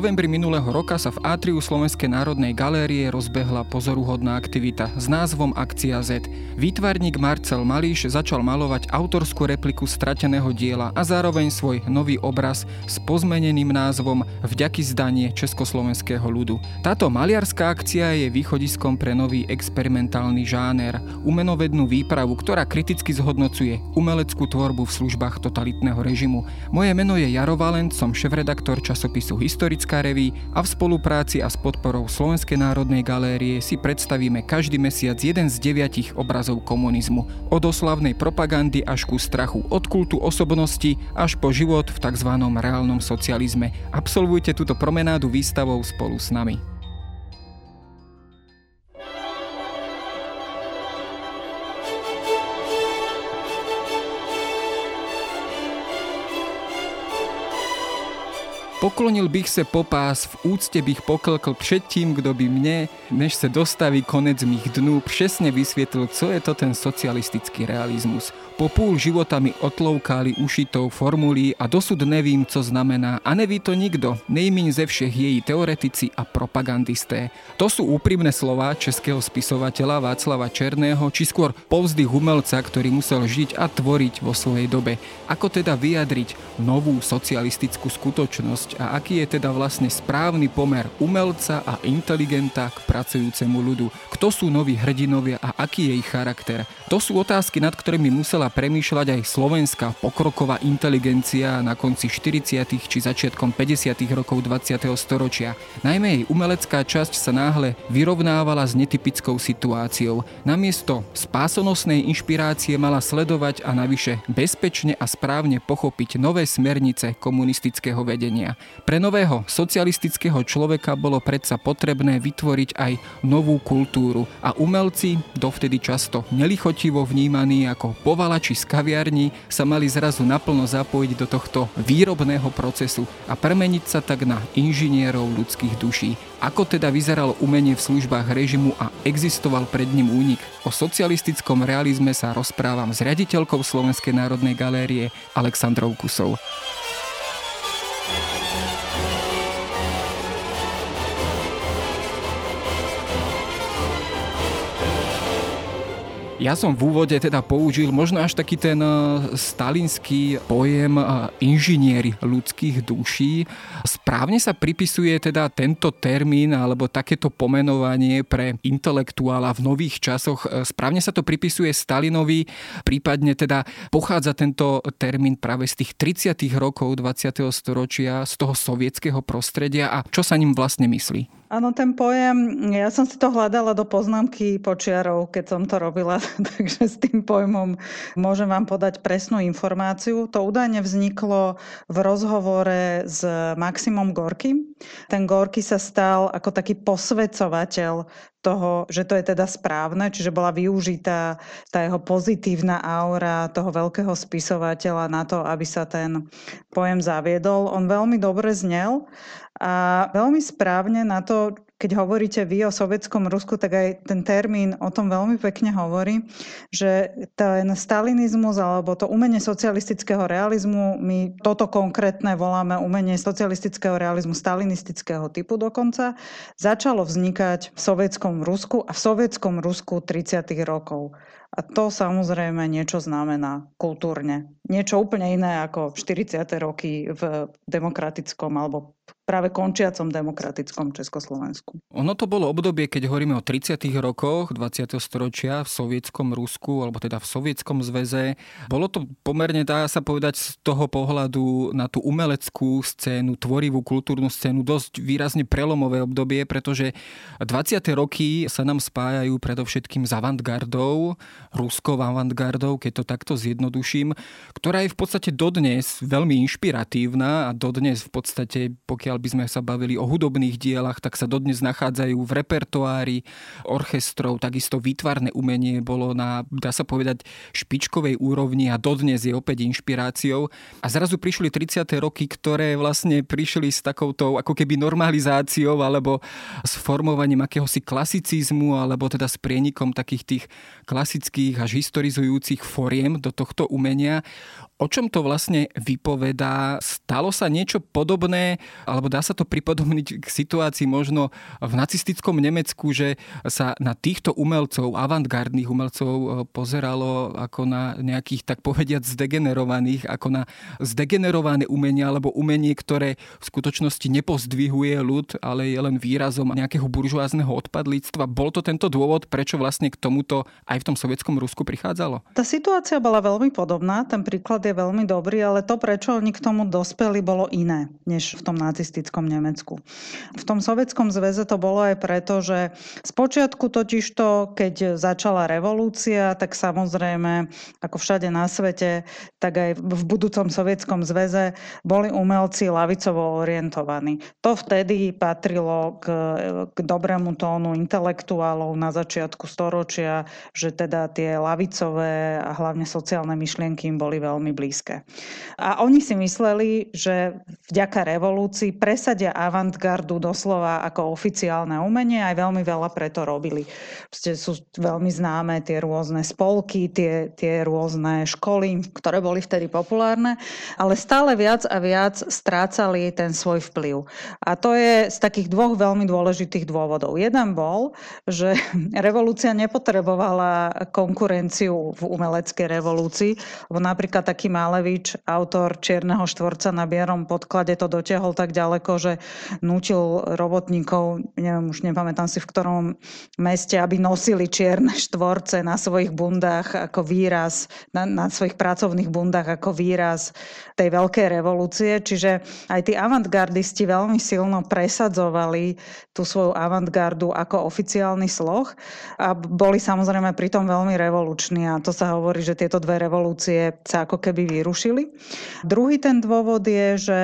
novembri minulého roka sa v atriu Slovenskej národnej galérie rozbehla pozoruhodná aktivita s názvom Akcia Z. Výtvarník Marcel Malíš začal malovať autorskú repliku strateného diela a zároveň svoj nový obraz s pozmeneným názvom Vďaky zdanie československého ľudu. Táto maliarská akcia je východiskom pre nový experimentálny žáner, umenovednú výpravu, ktorá kriticky zhodnocuje umeleckú tvorbu v službách totalitného režimu. Moje meno je Jaro Valent, som šéf-redaktor časopisu Historická reví a v spolupráci a s podporou Slovenskej národnej galérie si predstavíme každý mesiac jeden z deviatich obrazov komunizmu. Od oslavnej propagandy až ku strachu, od kultu osobnosti až po život v tzv. reálnom socializme. Absolvujte túto promenádu výstavou spolu s nami. Poklonil bych se popás, v úcte bych poklkl před tím, kdo by mne, než se dostaví konec mých dnů, přesne vysvětlil, co je to ten socialistický realizmus. Po půl života mi otloukali ušitou formulí a dosud nevím, co znamená a neví to nikdo, nejmíň ze všech její teoretici a propagandisté. To sú úprimné slova českého spisovateľa Václava Černého, či skôr povzdych umelca, ktorý musel žiť a tvoriť vo svojej dobe. Ako teda vyjadriť novú socialistickú skutočnosť a aký je teda vlastne správny pomer umelca a inteligenta k pracujúcemu ľudu. Kto sú noví hrdinovia a aký je ich charakter? To sú otázky, nad ktorými musela premýšľať aj slovenská pokroková inteligencia na konci 40. či začiatkom 50. rokov 20. storočia. Najmä jej umelecká časť sa náhle vyrovnávala s netypickou situáciou. Namiesto spásonosnej inšpirácie mala sledovať a navyše bezpečne a správne pochopiť nové smernice komunistického vedenia. Pre nového socialistického človeka bolo predsa potrebné vytvoriť aj novú kultúru a umelci, dovtedy často nelichotivo vnímaní ako povalači z kaviarní, sa mali zrazu naplno zapojiť do tohto výrobného procesu a premeniť sa tak na inžinierov ľudských duší. Ako teda vyzeralo umenie v službách režimu a existoval pred ním únik? O socialistickom realizme sa rozprávam s riaditeľkou Slovenskej národnej galérie Aleksandrou Kusou. Ja som v úvode teda použil možno až taký ten e, stalinský pojem e, inžinieri ľudských duší. Správne sa pripisuje teda tento termín alebo takéto pomenovanie pre intelektuála v nových časoch. E, správne sa to pripisuje Stalinovi, prípadne teda pochádza tento termín práve z tých 30. rokov 20. storočia, z toho sovietského prostredia a čo sa ním vlastne myslí? Áno, ten pojem, ja som si to hľadala do poznámky počiarov, keď som to robila, takže s tým pojmom môžem vám podať presnú informáciu. To údajne vzniklo v rozhovore s Maximom Gorkym. Ten Gorky sa stal ako taký posvedcovateľ toho, že to je teda správne, čiže bola využitá tá jeho pozitívna aura toho veľkého spisovateľa na to, aby sa ten pojem zaviedol. On veľmi dobre znel a veľmi správne na to, keď hovoríte vy o sovietskom Rusku, tak aj ten termín o tom veľmi pekne hovorí, že ten stalinizmus alebo to umenie socialistického realizmu, my toto konkrétne voláme umenie socialistického realizmu stalinistického typu dokonca, začalo vznikať v sovietskom Rusku a v sovietskom Rusku 30. rokov. A to samozrejme niečo znamená kultúrne. Niečo úplne iné ako 40. roky v demokratickom alebo práve končiacom demokratickom Československu. Ono to bolo obdobie, keď hovoríme o 30. rokoch 20. storočia v sovietskom Rusku, alebo teda v sovietskom zväze. Bolo to pomerne, dá sa povedať, z toho pohľadu na tú umeleckú scénu, tvorivú kultúrnu scénu dosť výrazne prelomové obdobie, pretože 20. roky sa nám spájajú predovšetkým s avantgardou, ruskou avantgardou, keď to takto zjednoduším, ktorá je v podstate dodnes veľmi inšpiratívna a dodnes v podstate, pokiaľ by sme sa bavili o hudobných dielach, tak sa dodnes nachádzajú v repertoári orchestrov, takisto výtvarné umenie bolo na, dá sa povedať, špičkovej úrovni a dodnes je opäť inšpiráciou. A zrazu prišli 30. roky, ktoré vlastne prišli s takouto ako keby normalizáciou alebo s formovaním akéhosi klasicizmu alebo teda s prienikom takých tých klasických až historizujúcich foriem do tohto umenia. O čom to vlastne vypovedá? Stalo sa niečo podobné, alebo dá sa to pripodobniť k situácii možno v nacistickom Nemecku, že sa na týchto umelcov, avantgardných umelcov e, pozeralo ako na nejakých, tak povediať, zdegenerovaných, ako na zdegenerované umenie alebo umenie, ktoré v skutočnosti nepozdvihuje ľud, ale je len výrazom nejakého buržoázneho odpadlíctva. Bol to tento dôvod, prečo vlastne k tomuto aj v tom sovietskom Rusku prichádzalo? Tá situácia bola veľmi podobná, ten príklad veľmi dobrý, ale to, prečo oni k tomu dospeli, bolo iné než v tom nacistickom Nemecku. V tom sovietskom zväze to bolo aj preto, že spočiatku totižto, keď začala revolúcia, tak samozrejme, ako všade na svete, tak aj v budúcom sovietskom zväze boli umelci lavicovo orientovaní. To vtedy patrilo k, k dobrému tónu intelektuálov na začiatku storočia, že teda tie lavicové a hlavne sociálne myšlienky im boli veľmi blízke. A oni si mysleli, že vďaka revolúcii presadia avantgardu doslova ako oficiálne umenie, aj veľmi veľa preto robili. Proste sú veľmi známe tie rôzne spolky, tie, tie rôzne školy, ktoré boli vtedy populárne, ale stále viac a viac strácali ten svoj vplyv. A to je z takých dvoch veľmi dôležitých dôvodov. Jeden bol, že revolúcia nepotrebovala konkurenciu v umeleckej revolúcii, lebo napríklad taký Malevič, autor Čierneho štvorca na bierom podklade to dotiahol tak ďaleko, že nutil robotníkov, neviem, už nepamätám si v ktorom meste, aby nosili čierne štvorce na svojich bundách ako výraz, na, na svojich pracovných bundách ako výraz tej veľkej revolúcie. Čiže aj tí avantgardisti veľmi silno presadzovali tú svoju avantgardu ako oficiálny sloh a boli samozrejme pritom veľmi revoluční a to sa hovorí, že tieto dve revolúcie sa ako keby vyrušili. Druhý ten dôvod je, že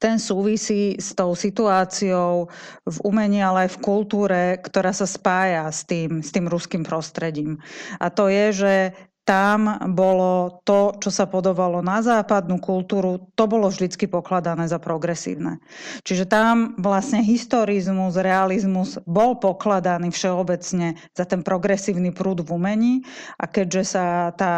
ten súvisí s tou situáciou v umení, ale aj v kultúre, ktorá sa spája s tým, s tým ruským prostredím. A to je, že tam bolo to, čo sa podobalo na západnú kultúru, to bolo vždycky pokladané za progresívne. Čiže tam vlastne historizmus, realizmus bol pokladaný všeobecne za ten progresívny prúd v umení a keďže sa tá,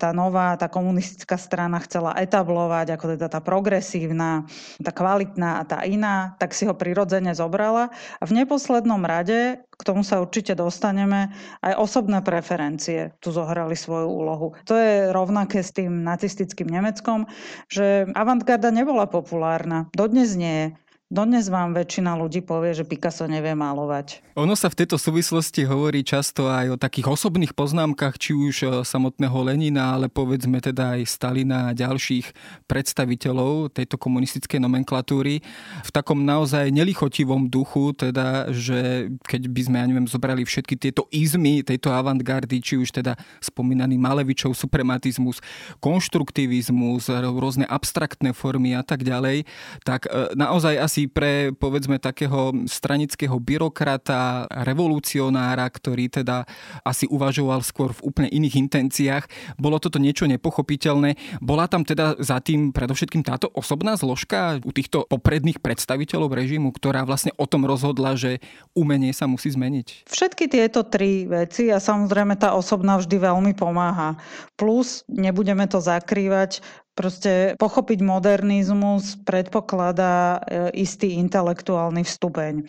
tá nová, tá komunistická strana chcela etablovať ako teda tá progresívna, tá kvalitná a tá iná, tak si ho prirodzene zobrala a v neposlednom rade k tomu sa určite dostaneme, aj osobné preferencie tu zohrali svoju úlohu. To je rovnaké s tým nacistickým Nemeckom, že avantgarda nebola populárna. Dodnes nie je. Dodnes vám väčšina ľudí povie, že Picasso nevie malovať. Ono sa v tejto súvislosti hovorí často aj o takých osobných poznámkach, či už e, samotného Lenina, ale povedzme teda aj Stalina a ďalších predstaviteľov tejto komunistickej nomenklatúry v takom naozaj nelichotivom duchu, teda, že keď by sme, ja neviem, zobrali všetky tieto izmy tejto avantgardy, či už teda spomínaný Malevičov suprematizmus, konštruktivizmus, rôzne abstraktné formy a tak ďalej, tak e, naozaj asi asi pre, povedzme, takého stranického byrokrata, revolucionára, ktorý teda asi uvažoval skôr v úplne iných intenciách. Bolo toto niečo nepochopiteľné. Bola tam teda za tým predovšetkým táto osobná zložka u týchto popredných predstaviteľov režimu, ktorá vlastne o tom rozhodla, že umenie sa musí zmeniť? Všetky tieto tri veci a samozrejme tá osobná vždy veľmi pomáha. Plus, nebudeme to zakrývať, Proste pochopiť modernizmus predpokladá e, istý intelektuálny vstupeň.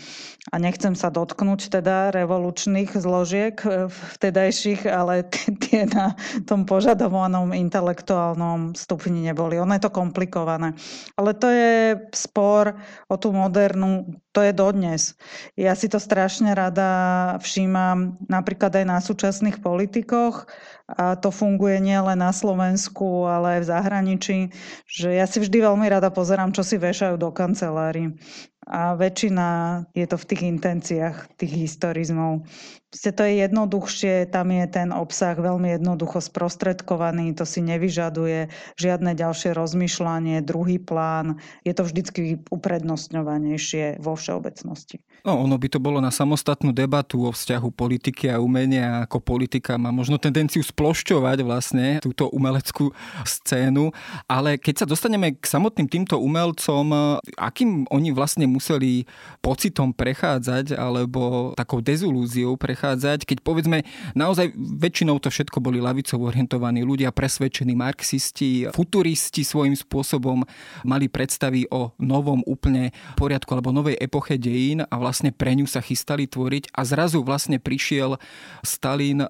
A nechcem sa dotknúť teda revolučných zložiek e, vtedajších, ale tie na tom požadovanom intelektuálnom stupni neboli. Ono je to komplikované. Ale to je spor o tú modernú, to je dodnes. Ja si to strašne rada všímam napríklad aj na súčasných politikoch, a to funguje nielen na Slovensku, ale aj v zahraničí, že ja si vždy veľmi rada pozerám, čo si vešajú do kancelári. A väčšina je to v tých intenciách, tých historizmov. Proste to je jednoduchšie, tam je ten obsah veľmi jednoducho sprostredkovaný, to si nevyžaduje žiadne ďalšie rozmýšľanie, druhý plán, je to vždycky uprednostňovanejšie vo všeobecnosti. No, ono by to bolo na samostatnú debatu o vzťahu politiky a umenia, ako politika má možno tendenciu splošťovať vlastne túto umeleckú scénu, ale keď sa dostaneme k samotným týmto umelcom, akým oni vlastne museli pocitom prechádzať alebo takou dezilúziou prechádzať, prechádzať, keď povedzme, naozaj väčšinou to všetko boli lavicovo orientovaní ľudia, presvedčení marxisti, futuristi svojím spôsobom mali predstavy o novom úplne poriadku alebo novej epoche dejín a vlastne pre ňu sa chystali tvoriť a zrazu vlastne prišiel Stalin,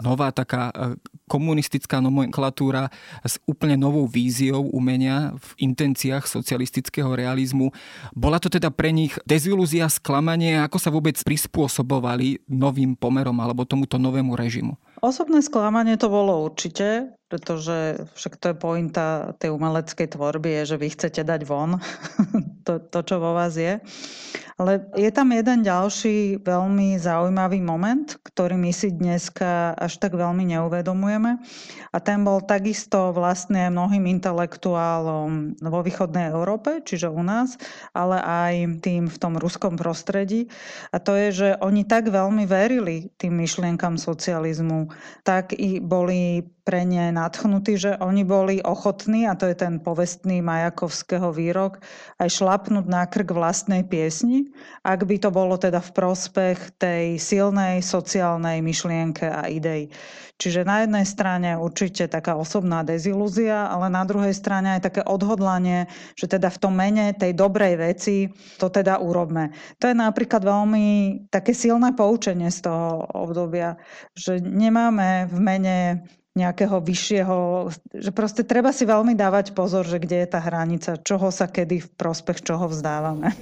nová taká komunistická nomenklatúra s úplne novou víziou umenia v intenciách socialistického realizmu. Bola to teda pre nich dezilúzia, sklamanie, ako sa vôbec prispôsobovali novým pomerom alebo tomuto novému režimu? Osobné sklamanie to bolo určite, pretože však to je pointa tej umeleckej tvorby, je, že vy chcete dať von to, to, čo vo vás je. Ale je tam jeden ďalší veľmi zaujímavý moment, ktorý my si dneska až tak veľmi neuvedomujeme. A ten bol takisto vlastne mnohým intelektuálom vo východnej Európe, čiže u nás, ale aj tým v tom ruskom prostredí. A to je, že oni tak veľmi verili tým myšlienkam socializmu, tak i boli pre ne nadchnutí, že oni boli ochotní, a to je ten povestný Majakovského výrok, aj šlapnúť na krk vlastnej piesni, ak by to bolo teda v prospech tej silnej sociálnej myšlienke a idei. Čiže na jednej strane určite taká osobná dezilúzia, ale na druhej strane aj také odhodlanie, že teda v tom mene tej dobrej veci to teda urobme. To je napríklad veľmi také silné poučenie z toho obdobia, že nemáme v mene nejakého vyššieho, že proste treba si veľmi dávať pozor, že kde je tá hranica, čoho sa kedy v prospech čoho vzdávame.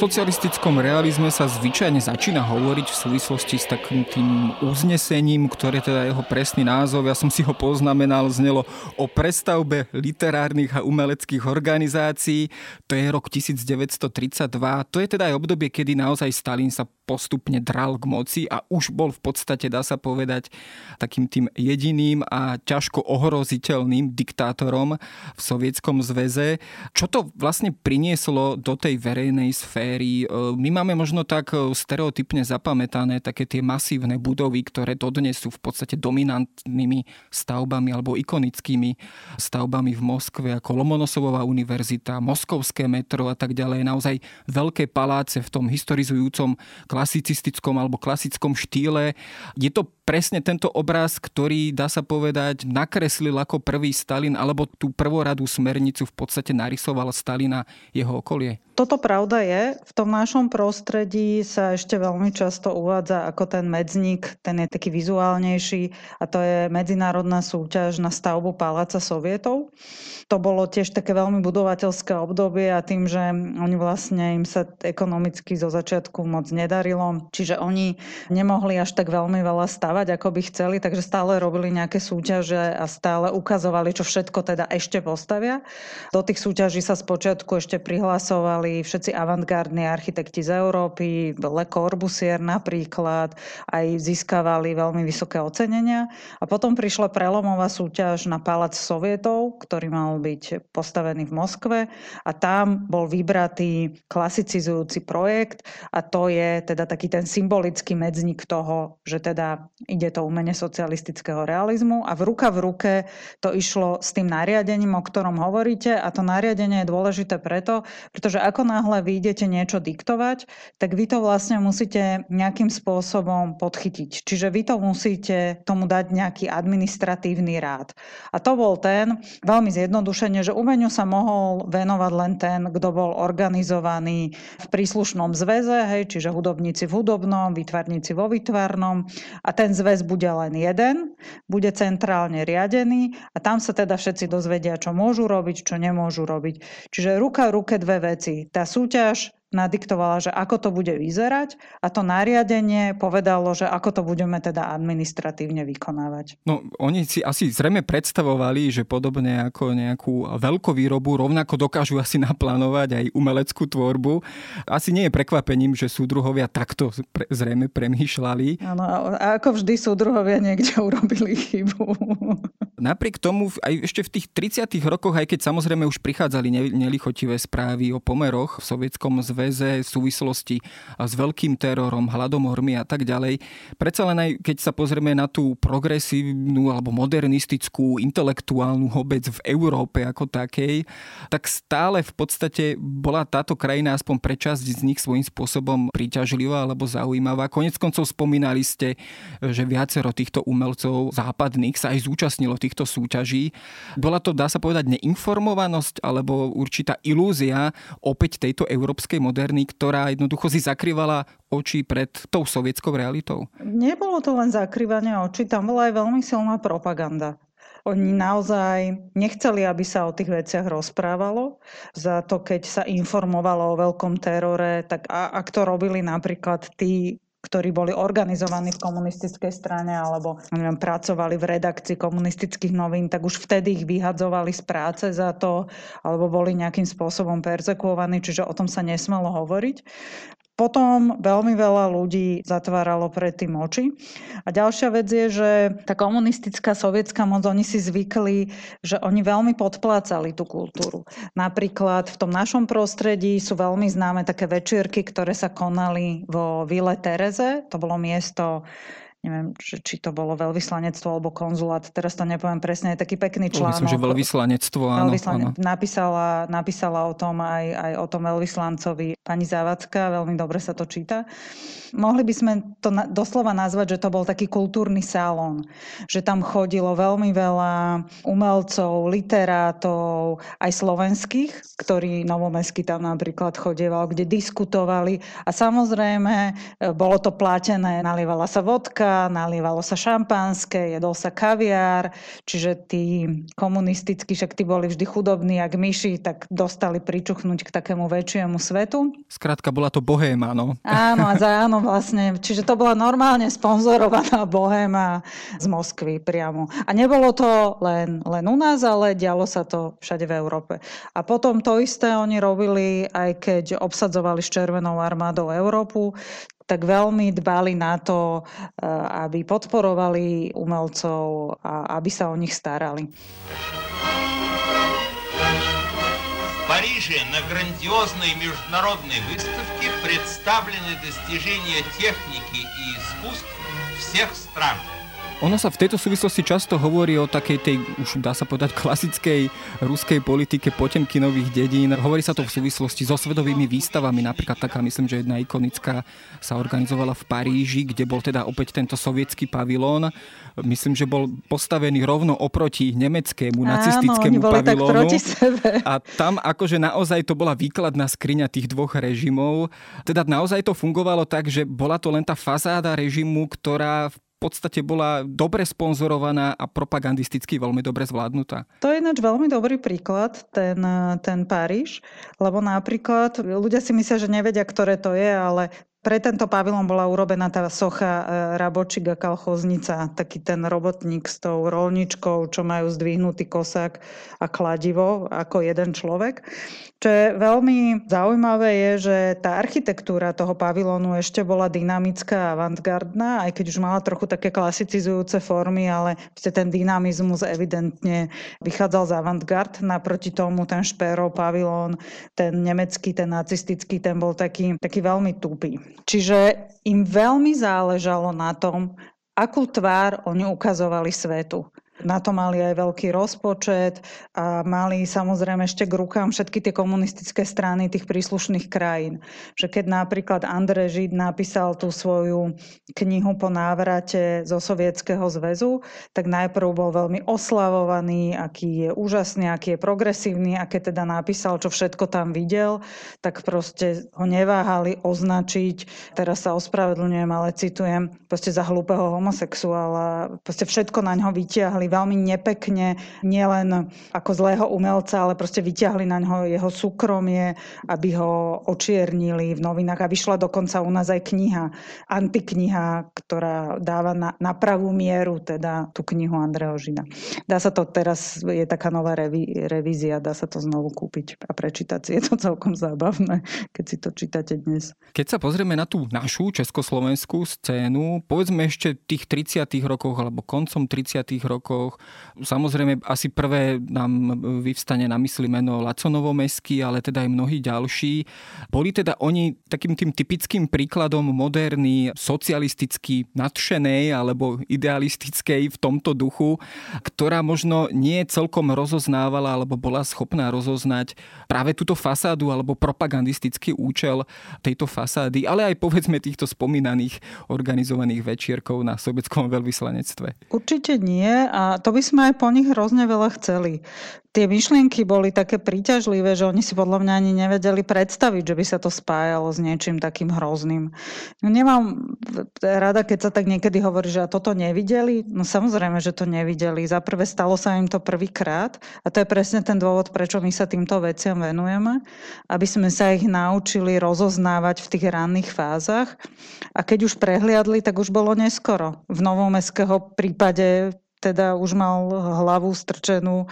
Socialistickom realizme sa zvyčajne začína hovoriť v súvislosti s takým tým uznesením, ktoré teda jeho presný názov, ja som si ho poznamenal, znelo o prestavbe literárnych a umeleckých organizácií. To je rok 1932. To je teda aj obdobie, kedy naozaj Stalin sa postupne dral k moci a už bol v podstate, dá sa povedať, takým tým jediným a ťažko ohroziteľným diktátorom v Sovietskom zväze. Čo to vlastne prinieslo do tej verejnej sféry? E, my máme možno tak e, stereotypne zapamätané také tie masívne budovy, ktoré dodnes sú v podstate dominantnými stavbami alebo ikonickými stavbami v Moskve, ako Lomonosovová univerzita, Moskovské metro a tak ďalej. Naozaj veľké paláce v tom historizujúcom klasicistickom alebo klasickom štýle. Je to presne tento obraz, ktorý, dá sa povedať, nakreslil ako prvý Stalin, alebo tú prvoradú smernicu v podstate narysoval Stalina jeho okolie? Toto pravda je. V tom našom prostredí sa ešte veľmi často uvádza ako ten medzník, ten je taký vizuálnejší a to je medzinárodná súťaž na stavbu paláca sovietov. To bolo tiež také veľmi budovateľské obdobie a tým, že oni vlastne im sa ekonomicky zo začiatku moc nedarilo, čiže oni nemohli až tak veľmi veľa stavať, ako by chceli, takže stále robili nejaké súťaže a stále ukazovali, čo všetko teda ešte postavia. Do tých súťaží sa spočiatku ešte prihlasovali boli všetci avantgardní architekti z Európy, Le Corbusier napríklad, aj získavali veľmi vysoké ocenenia. A potom prišla prelomová súťaž na Palác sovietov, ktorý mal byť postavený v Moskve a tam bol vybratý klasicizujúci projekt a to je teda taký ten symbolický medzník toho, že teda ide to umenie socialistického realizmu a v ruka v ruke to išlo s tým nariadením, o ktorom hovoríte a to nariadenie je dôležité preto, pretože ako ako náhle vy niečo diktovať, tak vy to vlastne musíte nejakým spôsobom podchytiť. Čiže vy to musíte tomu dať nejaký administratívny rád. A to bol ten, veľmi zjednodušene, že umeniu sa mohol venovať len ten, kto bol organizovaný v príslušnom zväze, hej, čiže hudobníci v hudobnom, výtvarníci vo výtvarnom. A ten zväz bude len jeden, bude centrálne riadený a tam sa teda všetci dozvedia, čo môžu robiť, čo nemôžu robiť. Čiže ruka v ruke dve veci tá súťaž nadiktovala, že ako to bude vyzerať a to nariadenie povedalo, že ako to budeme teda administratívne vykonávať. No, oni si asi zrejme predstavovali, že podobne ako nejakú veľkovýrobu rovnako dokážu asi naplánovať aj umeleckú tvorbu. Asi nie je prekvapením, že súdruhovia takto pre, zrejme premýšľali. Áno, a ako vždy súdruhovia niekde urobili chybu. Napriek tomu, aj ešte v tých 30. rokoch, aj keď samozrejme už prichádzali nelichotivé správy o pomeroch v Sovietskom zväze v súvislosti s veľkým terorom, hladomormi a tak ďalej, predsa len aj keď sa pozrieme na tú progresívnu alebo modernistickú intelektuálnu obec v Európe ako takej, tak stále v podstate bola táto krajina aspoň pre časť z nich svojím spôsobom príťažlivá alebo zaujímavá. Konec koncov spomínali ste, že viacero týchto umelcov západných sa aj zúčastnilo týchto súťaží. Bola to, dá sa povedať, neinformovanosť alebo určitá ilúzia opäť tejto európskej moderny, ktorá jednoducho si zakrývala oči pred tou sovietskou realitou? Nebolo to len zakrývanie očí, tam bola aj veľmi silná propaganda. Oni naozaj nechceli, aby sa o tých veciach rozprávalo. Za to, keď sa informovalo o veľkom terore, tak a, ak to robili napríklad tí ktorí boli organizovaní v komunistickej strane alebo neviem, pracovali v redakcii komunistických novín, tak už vtedy ich vyhadzovali z práce za to, alebo boli nejakým spôsobom persekuovaní, čiže o tom sa nesmelo hovoriť. Potom veľmi veľa ľudí zatváralo predtým oči. A ďalšia vec je, že tá komunistická sovietská moc, oni si zvykli, že oni veľmi podplácali tú kultúru. Napríklad v tom našom prostredí sú veľmi známe také večierky, ktoré sa konali vo Vile Tereze. To bolo miesto neviem, či, či to bolo veľvyslanectvo alebo konzulát, teraz to nepoviem presne, je taký pekný článok. Myslím, že veľvyslanectvo, áno. Veľvyslane... áno. Napísala, napísala o tom aj, aj o tom veľvyslancovi pani Závacka, veľmi dobre sa to číta. Mohli by sme to na, doslova nazvať, že to bol taký kultúrny salón, že tam chodilo veľmi veľa umelcov, literátov, aj slovenských, ktorí novomesky tam napríklad chodieval, kde diskutovali a samozrejme e, bolo to platené, nalievala sa vodka, nalievalo sa šampanské, jedol sa kaviár, čiže tí komunistickí, však tí boli vždy chudobní, jak myši, tak dostali pričuchnúť k takému väčšiemu svetu. Skrátka bola to bohéma, no. Áno, a za, áno, vlastne. Čiže to bola normálne sponzorovaná bohéma z Moskvy priamo. A nebolo to len, len u nás, ale dialo sa to všade v Európe. A potom to isté oni robili, aj keď obsadzovali s Červenou armádou Európu, tak veľmi dbali na to, eh, aby podporovali umelcov a aby sa o nich starali. Париже на грандиозной международной выставке представлены достижения техники и искусств всех стран – ono sa v tejto súvislosti často hovorí o takej tej, už dá sa povedať, klasickej ruskej politike Potemkinových dedín. Hovorí sa to v súvislosti so svetovými výstavami. Napríklad taká, myslím, že jedna ikonická sa organizovala v Paríži, kde bol teda opäť tento sovietský pavilón. Myslím, že bol postavený rovno oproti nemeckému Áno, nacistickému pavilónu. A tam akože naozaj to bola výkladná skriňa tých dvoch režimov. Teda naozaj to fungovalo tak, že bola to len tá fazáda režimu, ktorá v podstate bola dobre sponzorovaná a propagandisticky veľmi dobre zvládnutá. To je ináč veľmi dobrý príklad, ten, ten Paríž, lebo napríklad ľudia si myslia, že nevedia, ktoré to je, ale pre tento pavilon bola urobená tá socha e, Rabočiga Kalchoznica, taký ten robotník s tou rolničkou, čo majú zdvihnutý kosák a kladivo ako jeden človek. Čo je veľmi zaujímavé je, že tá architektúra toho pavilónu ešte bola dynamická a avantgardná, aj keď už mala trochu také klasicizujúce formy, ale ten dynamizmus evidentne vychádzal z avantgard. Naproti tomu ten Šperov pavilón, ten nemecký, ten nacistický, ten bol taký, taký veľmi tupý. Čiže im veľmi záležalo na tom, akú tvár oni ukazovali svetu. Na to mali aj veľký rozpočet a mali samozrejme ešte k rukám všetky tie komunistické strany tých príslušných krajín. Že keď napríklad Andrej Žid napísal tú svoju knihu po návrate zo Sovietskeho zväzu, tak najprv bol veľmi oslavovaný, aký je úžasný, aký je progresívny a keď teda napísal, čo všetko tam videl, tak proste ho neváhali označiť, teraz sa ospravedlňujem, ale citujem, proste za hlúpeho homosexuála. Proste všetko na ňo vytiahli veľmi nepekne, nielen ako zlého umelca, ale proste vyťahli na ňo jeho súkromie, aby ho očiernili v novinách. A vyšla dokonca u nás aj kniha, antikniha, ktorá dáva na, na pravú mieru teda tú knihu Andreho Žina. Dá sa to teraz, je taká nová reví, revízia, dá sa to znovu kúpiť a prečítať si. Je to celkom zábavné, keď si to čítate dnes. Keď sa pozrieme na tú našu československú scénu, povedzme ešte tých 30. rokoch alebo koncom 30. rokov rokoch. Samozrejme, asi prvé nám vyvstane na mysli meno Laco Novomesky, ale teda aj mnohí ďalší. Boli teda oni takým tým typickým príkladom moderný, socialisticky nadšenej alebo idealistickej v tomto duchu, ktorá možno nie celkom rozoznávala alebo bola schopná rozoznať práve túto fasádu alebo propagandistický účel tejto fasády, ale aj povedzme týchto spomínaných organizovaných večierkov na sobeckom veľvyslanectve. Určite nie a to by sme aj po nich hrozne veľa chceli tie myšlienky boli také príťažlivé, že oni si podľa mňa ani nevedeli predstaviť, že by sa to spájalo s niečím takým hrozným. No nemám rada, keď sa tak niekedy hovorí, že a toto nevideli. No samozrejme, že to nevideli. Za prvé stalo sa im to prvýkrát a to je presne ten dôvod, prečo my sa týmto veciam venujeme, aby sme sa ich naučili rozoznávať v tých ranných fázach. A keď už prehliadli, tak už bolo neskoro. V novomestského prípade teda už mal hlavu strčenú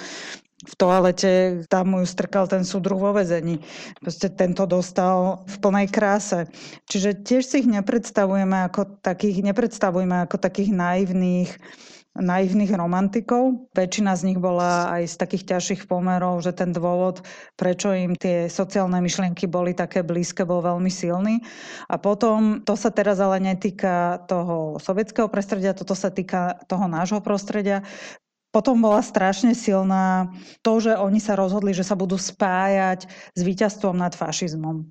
v toalete, tam mu ju strkal ten súdruh vo vezení. Proste tento dostal v plnej kráse. Čiže tiež si ich nepredstavujeme ako takých, nepredstavujeme ako takých naivných, naivných romantikov. Väčšina z nich bola aj z takých ťažších pomerov, že ten dôvod, prečo im tie sociálne myšlienky boli také blízke, bol veľmi silný. A potom, to sa teraz ale netýka toho sovietského prostredia, toto sa týka toho nášho prostredia potom bola strašne silná to, že oni sa rozhodli, že sa budú spájať s víťazstvom nad fašizmom.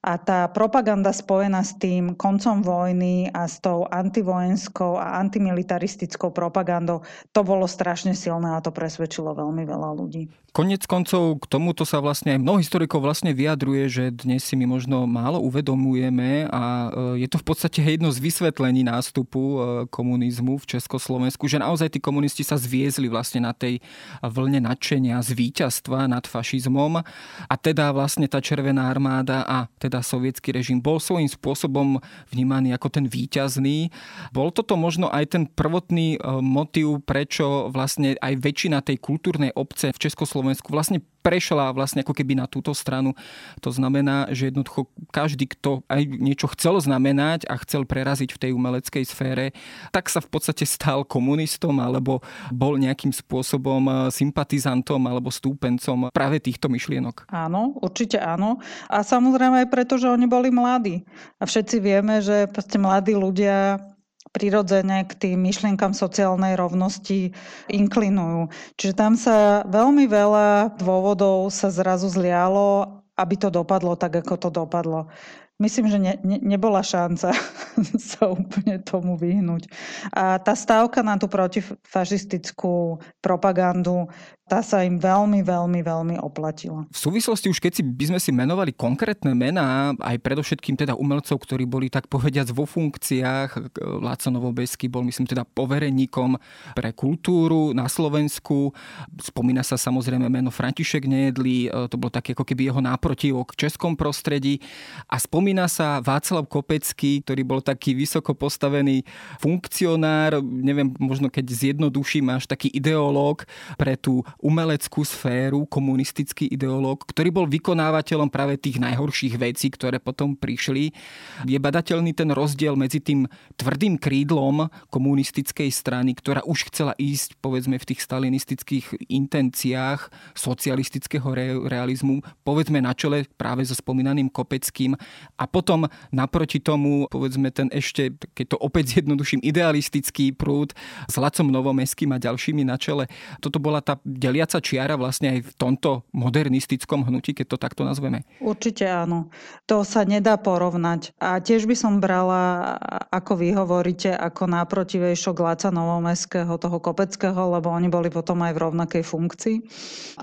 A tá propaganda spojená s tým koncom vojny a s tou antivojenskou a antimilitaristickou propagandou, to bolo strašne silné a to presvedčilo veľmi veľa ľudí. Konec koncov k tomuto sa vlastne aj mnoho historikov vlastne vyjadruje, že dnes si my možno málo uvedomujeme a e, je to v podstate jedno z vysvetlení nástupu e, komunizmu v Československu, že naozaj tí komunisti sa zviezli vlastne na tej vlne nadšenia z víťazstva nad fašizmom a teda vlastne tá Červená armáda a teda sovietský režim bol svojím spôsobom vnímaný ako ten víťazný. Bol toto možno aj ten prvotný e, motív, prečo vlastne aj väčšina tej kultúrnej obce v Československu Slovensku vlastne prešla vlastne ako keby na túto stranu. To znamená, že jednoducho každý, kto aj niečo chcel znamenať a chcel preraziť v tej umeleckej sfére, tak sa v podstate stal komunistom alebo bol nejakým spôsobom eh, sympatizantom alebo stúpencom práve týchto myšlienok. Áno, určite áno. A samozrejme aj preto, že oni boli mladí. A všetci vieme, že mladí ľudia prirodzene k tým myšlienkam sociálnej rovnosti inklinujú. Čiže tam sa veľmi veľa dôvodov sa zrazu zlialo, aby to dopadlo tak, ako to dopadlo. Myslím, že ne, ne, nebola šanca sa úplne tomu vyhnúť. A tá stávka na tú protifašistickú propagandu tá sa im veľmi, veľmi, veľmi oplatila. V súvislosti už keď si by sme si menovali konkrétne mená, aj predovšetkým teda umelcov, ktorí boli tak povediac vo funkciách, Láco Novobesky bol myslím teda povereníkom pre kultúru na Slovensku. Spomína sa samozrejme meno František Nejedlý, e, to bol taký ako keby jeho náprotivok v českom prostredí. A spomína sa Václav Kopecký, ktorý bol taký vysoko postavený funkcionár, neviem, možno keď zjednoduším, až taký ideológ pre tú umeleckú sféru, komunistický ideológ, ktorý bol vykonávateľom práve tých najhorších vecí, ktoré potom prišli. Je badateľný ten rozdiel medzi tým tvrdým krídlom komunistickej strany, ktorá už chcela ísť, povedzme, v tých stalinistických intenciách socialistického realizmu, povedzme na čele práve so spomínaným Kopeckým a potom naproti tomu, povedzme, ten ešte, keď to opäť zjednoduším, idealistický prúd s Lacom Novomeským a ďalšími na čele. Toto bola tá deliaca čiara vlastne aj v tomto modernistickom hnutí, keď to takto nazveme? Určite áno. To sa nedá porovnať. A tiež by som brala, ako vy hovoríte, ako náprotivejšok Láca Novomestského, toho Kopeckého, lebo oni boli potom aj v rovnakej funkcii.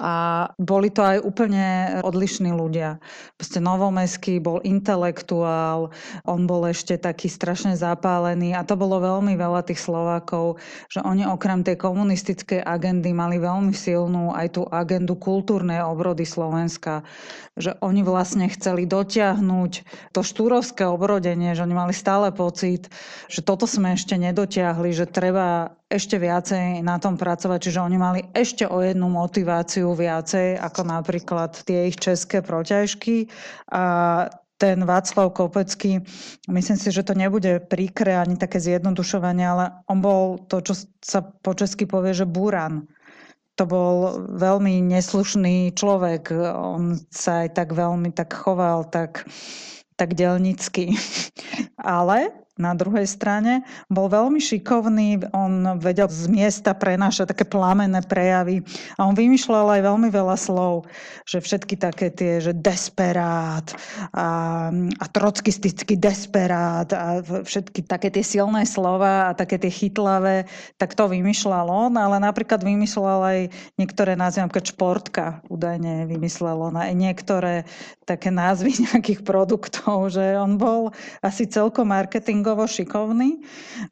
A boli to aj úplne odlišní ľudia. Proste Novomestský bol intelektuál, on bol ešte taký strašne zapálený a to bolo veľmi veľa tých Slovákov, že oni okrem tej komunistickej agendy mali veľmi silnú aj tú agendu kultúrnej obrody Slovenska, že oni vlastne chceli dotiahnuť to štúrovské obrodenie, že oni mali stále pocit, že toto sme ešte nedotiahli, že treba ešte viacej na tom pracovať. Čiže oni mali ešte o jednu motiváciu viacej, ako napríklad tie ich české proťažky. A ten Václav Kopecký, myslím si, že to nebude príkre ani také zjednodušovanie, ale on bol to, čo sa po česky povie, že buran to bol veľmi neslušný človek. On sa aj tak veľmi tak choval, tak, tak delnicky. Ale na druhej strane. Bol veľmi šikovný, on vedel z miesta prenášať také plamené prejavy a on vymýšľal aj veľmi veľa slov, že všetky také tie, že desperát a, a trockistický desperát a všetky také tie silné slova a také tie chytlavé, tak to vymýšľal on, ale napríklad vymýšľal aj niektoré názvy, napríklad športka údajne vymyslel on aj niektoré také názvy nejakých produktov, že on bol asi celkom marketing marketingovo šikovný,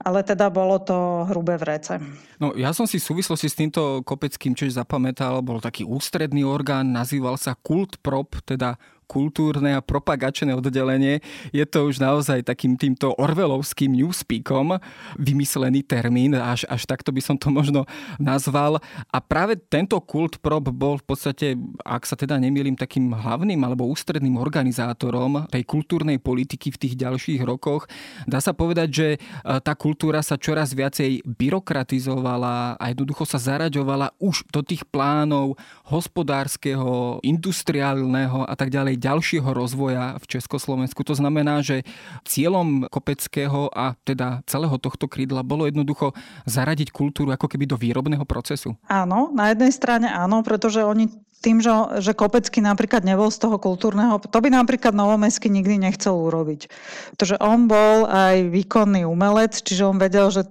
ale teda bolo to hrubé vrece. No ja som si v súvislosti s týmto Kopeckým čiže zapamätal, bol taký ústredný orgán, nazýval sa Kult Prop, teda kultúrne a propagačné oddelenie. Je to už naozaj takým týmto orvelovským newspeakom vymyslený termín, až, až takto by som to možno nazval. A práve tento kult prop bol v podstate, ak sa teda nemýlim, takým hlavným alebo ústredným organizátorom tej kultúrnej politiky v tých ďalších rokoch. Dá sa povedať, že e, tá kultúra sa čoraz viacej byrokratizovala a jednoducho sa zaraďovala už do tých plánov hospodárskeho, industriálneho a tak ďalej ďalšieho rozvoja v Československu. To znamená, že cieľom Kopeckého a teda celého tohto krídla bolo jednoducho zaradiť kultúru ako keby do výrobného procesu. Áno, na jednej strane áno, pretože oni tým, že, že Kopecký napríklad nebol z toho kultúrneho, to by napríklad Novomestský nikdy nechcel urobiť. Pretože on bol aj výkonný umelec, čiže on vedel, že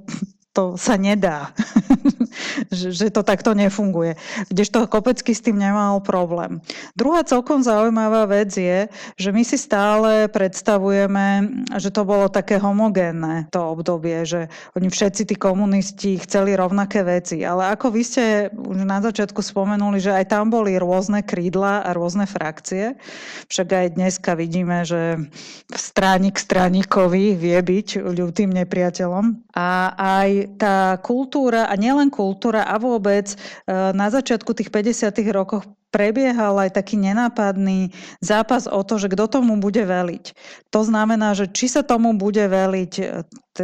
to sa nedá. že, to takto nefunguje. Kdežto Kopecký s tým nemal problém. Druhá celkom zaujímavá vec je, že my si stále predstavujeme, že to bolo také homogénne to obdobie, že oni všetci tí komunisti chceli rovnaké veci. Ale ako vy ste už na začiatku spomenuli, že aj tam boli rôzne krídla a rôzne frakcie. Však aj dneska vidíme, že stránik stráníkovi vie byť ľutým nepriateľom. A aj tá kultúra, a nielen kultúra, a vôbec e, na začiatku tých 50. rokoch prebiehal aj taký nenápadný zápas o to, že kto tomu bude veliť. To znamená, že či sa tomu bude veliť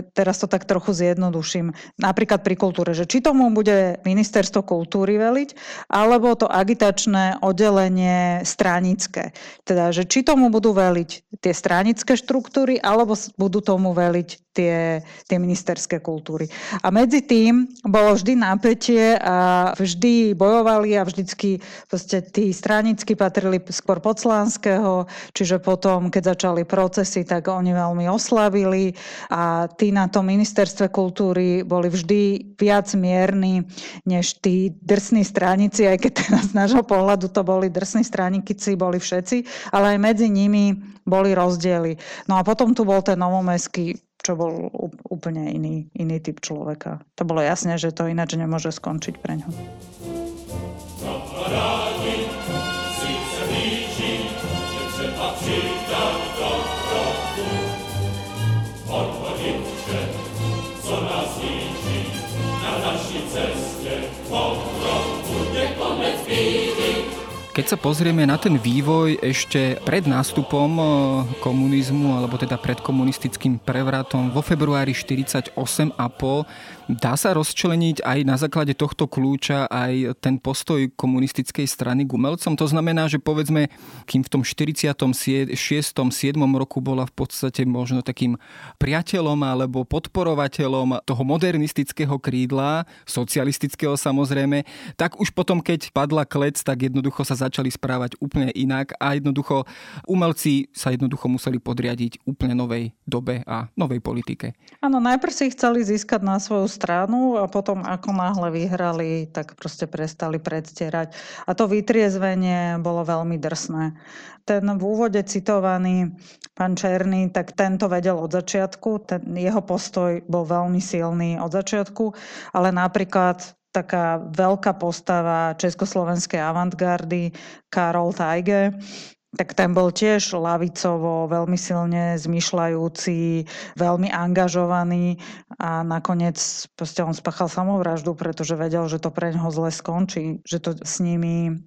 teraz to tak trochu zjednoduším, napríklad pri kultúre, že či tomu bude ministerstvo kultúry veliť, alebo to agitačné oddelenie stranické. Teda, že či tomu budú veliť tie stranické štruktúry, alebo budú tomu veliť tie, tie ministerské kultúry. A medzi tým bolo vždy napätie a vždy bojovali a vždycky proste tí stranicky patrili skôr Poclánskeho, čiže potom, keď začali procesy, tak oni veľmi oslavili a tí na tom ministerstve kultúry boli vždy viac mierni než tí drsní stranici, aj keď teraz z nášho pohľadu to boli drsní stranici, boli všetci, ale aj medzi nimi boli rozdiely. No a potom tu bol ten novomestský čo bol úplne iný, iný typ človeka. To bolo jasné, že to ináč nemôže skončiť pre ňo. Keď sa pozrieme na ten vývoj ešte pred nástupom e, komunizmu, alebo teda pred komunistickým prevratom vo februári 48,5, dá sa rozčleniť aj na základe tohto kľúča aj ten postoj komunistickej strany k umelcom. To znamená, že povedzme, kým v tom 46. 7. roku bola v podstate možno takým priateľom alebo podporovateľom toho modernistického krídla, socialistického samozrejme, tak už potom, keď padla klec, tak jednoducho sa začali správať úplne inak a jednoducho umelci sa jednoducho museli podriadiť úplne novej dobe a novej politike. Áno, najprv si chceli získať na svoju stranu a potom ako náhle vyhrali, tak proste prestali predstierať. A to vytriezvenie bolo veľmi drsné. Ten v úvode citovaný pán Černý, tak tento vedel od začiatku, ten jeho postoj bol veľmi silný od začiatku, ale napríklad taká veľká postava československej avantgardy Karol Tajge, tak ten bol tiež lavicovo, veľmi silne zmyšľajúci, veľmi angažovaný a nakoniec proste on spáchal samovraždu, pretože vedel, že to pre ňoho zle skončí, že to s nimi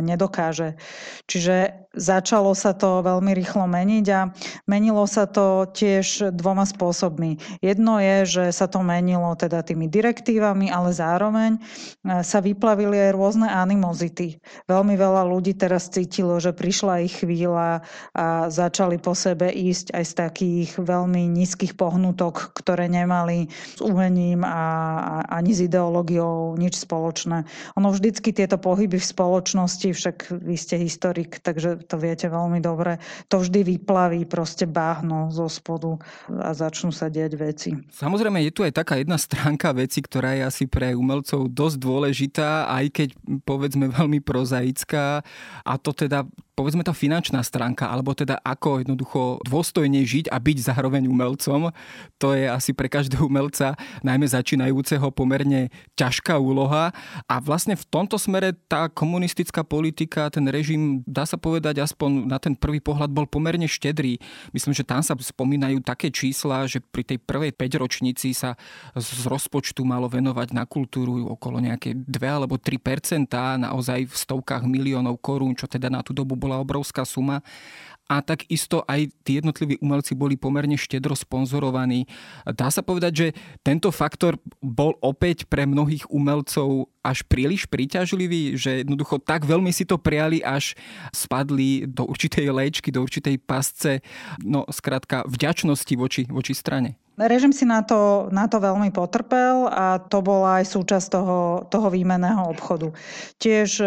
nedokáže. Čiže začalo sa to veľmi rýchlo meniť a menilo sa to tiež dvoma spôsobmi. Jedno je, že sa to menilo teda tými direktívami, ale zároveň sa vyplavili aj rôzne animozity. Veľmi veľa ľudí teraz cítilo, že prišla ich chvíľa a začali po sebe ísť aj z takých veľmi nízkych pohnutok, ktoré nemali s umením a, a ani s ideológiou nič spoločné. Ono vždycky tieto pohyby v spoločnosti, však vy ste historik, takže to viete veľmi dobre, to vždy vyplaví proste báhno zo spodu a začnú sa diať veci. Samozrejme je tu aj taká jedna stránka veci, ktorá je asi pre umelcov dosť dôležitá, aj keď povedzme veľmi prozaická a to teda povedzme tá finančná stránka, alebo teda ako jednoducho dôstojne žiť a byť zároveň umelcom, to je asi pre každého umelca, najmä začínajúceho, pomerne ťažká úloha. A vlastne v tomto smere tá komunistická politika, ten režim, dá sa povedať aspoň na ten prvý pohľad, bol pomerne štedrý. Myslím, že tam sa spomínajú také čísla, že pri tej prvej 5 ročnici sa z rozpočtu malo venovať na kultúru okolo nejaké 2 alebo 3% naozaj v stovkách miliónov korún, čo teda na tú dobu bol bola obrovská suma a takisto aj tí jednotliví umelci boli pomerne štedro sponzorovaní. Dá sa povedať, že tento faktor bol opäť pre mnohých umelcov až príliš príťažlivý, že jednoducho tak veľmi si to priali, až spadli do určitej léčky, do určitej pasce, no skrátka vďačnosti voči, voči strane. Režim si na to, na to veľmi potrpel a to bola aj súčasť toho, toho výmenného obchodu. Tiež e,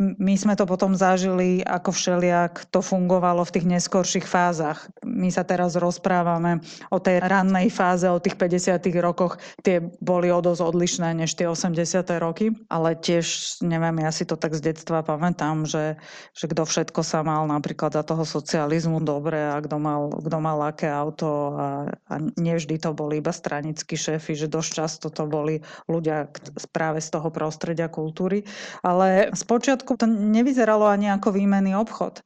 my sme to potom zažili, ako všeliak to fungovalo v tých neskorších fázach. My sa teraz rozprávame o tej rannej fáze, o tých 50. rokoch. Tie boli o dosť odlišné než tie 80. roky, ale tiež, neviem, ja si to tak z detstva pamätám, že, že kto všetko sa mal napríklad za toho socializmu dobre a kto mal, kto mal aké auto a, a nie vždy to boli iba stranickí šéfy, že dosť často to boli ľudia práve z toho prostredia kultúry. Ale spočiatku to nevyzeralo ani ako výmenný obchod.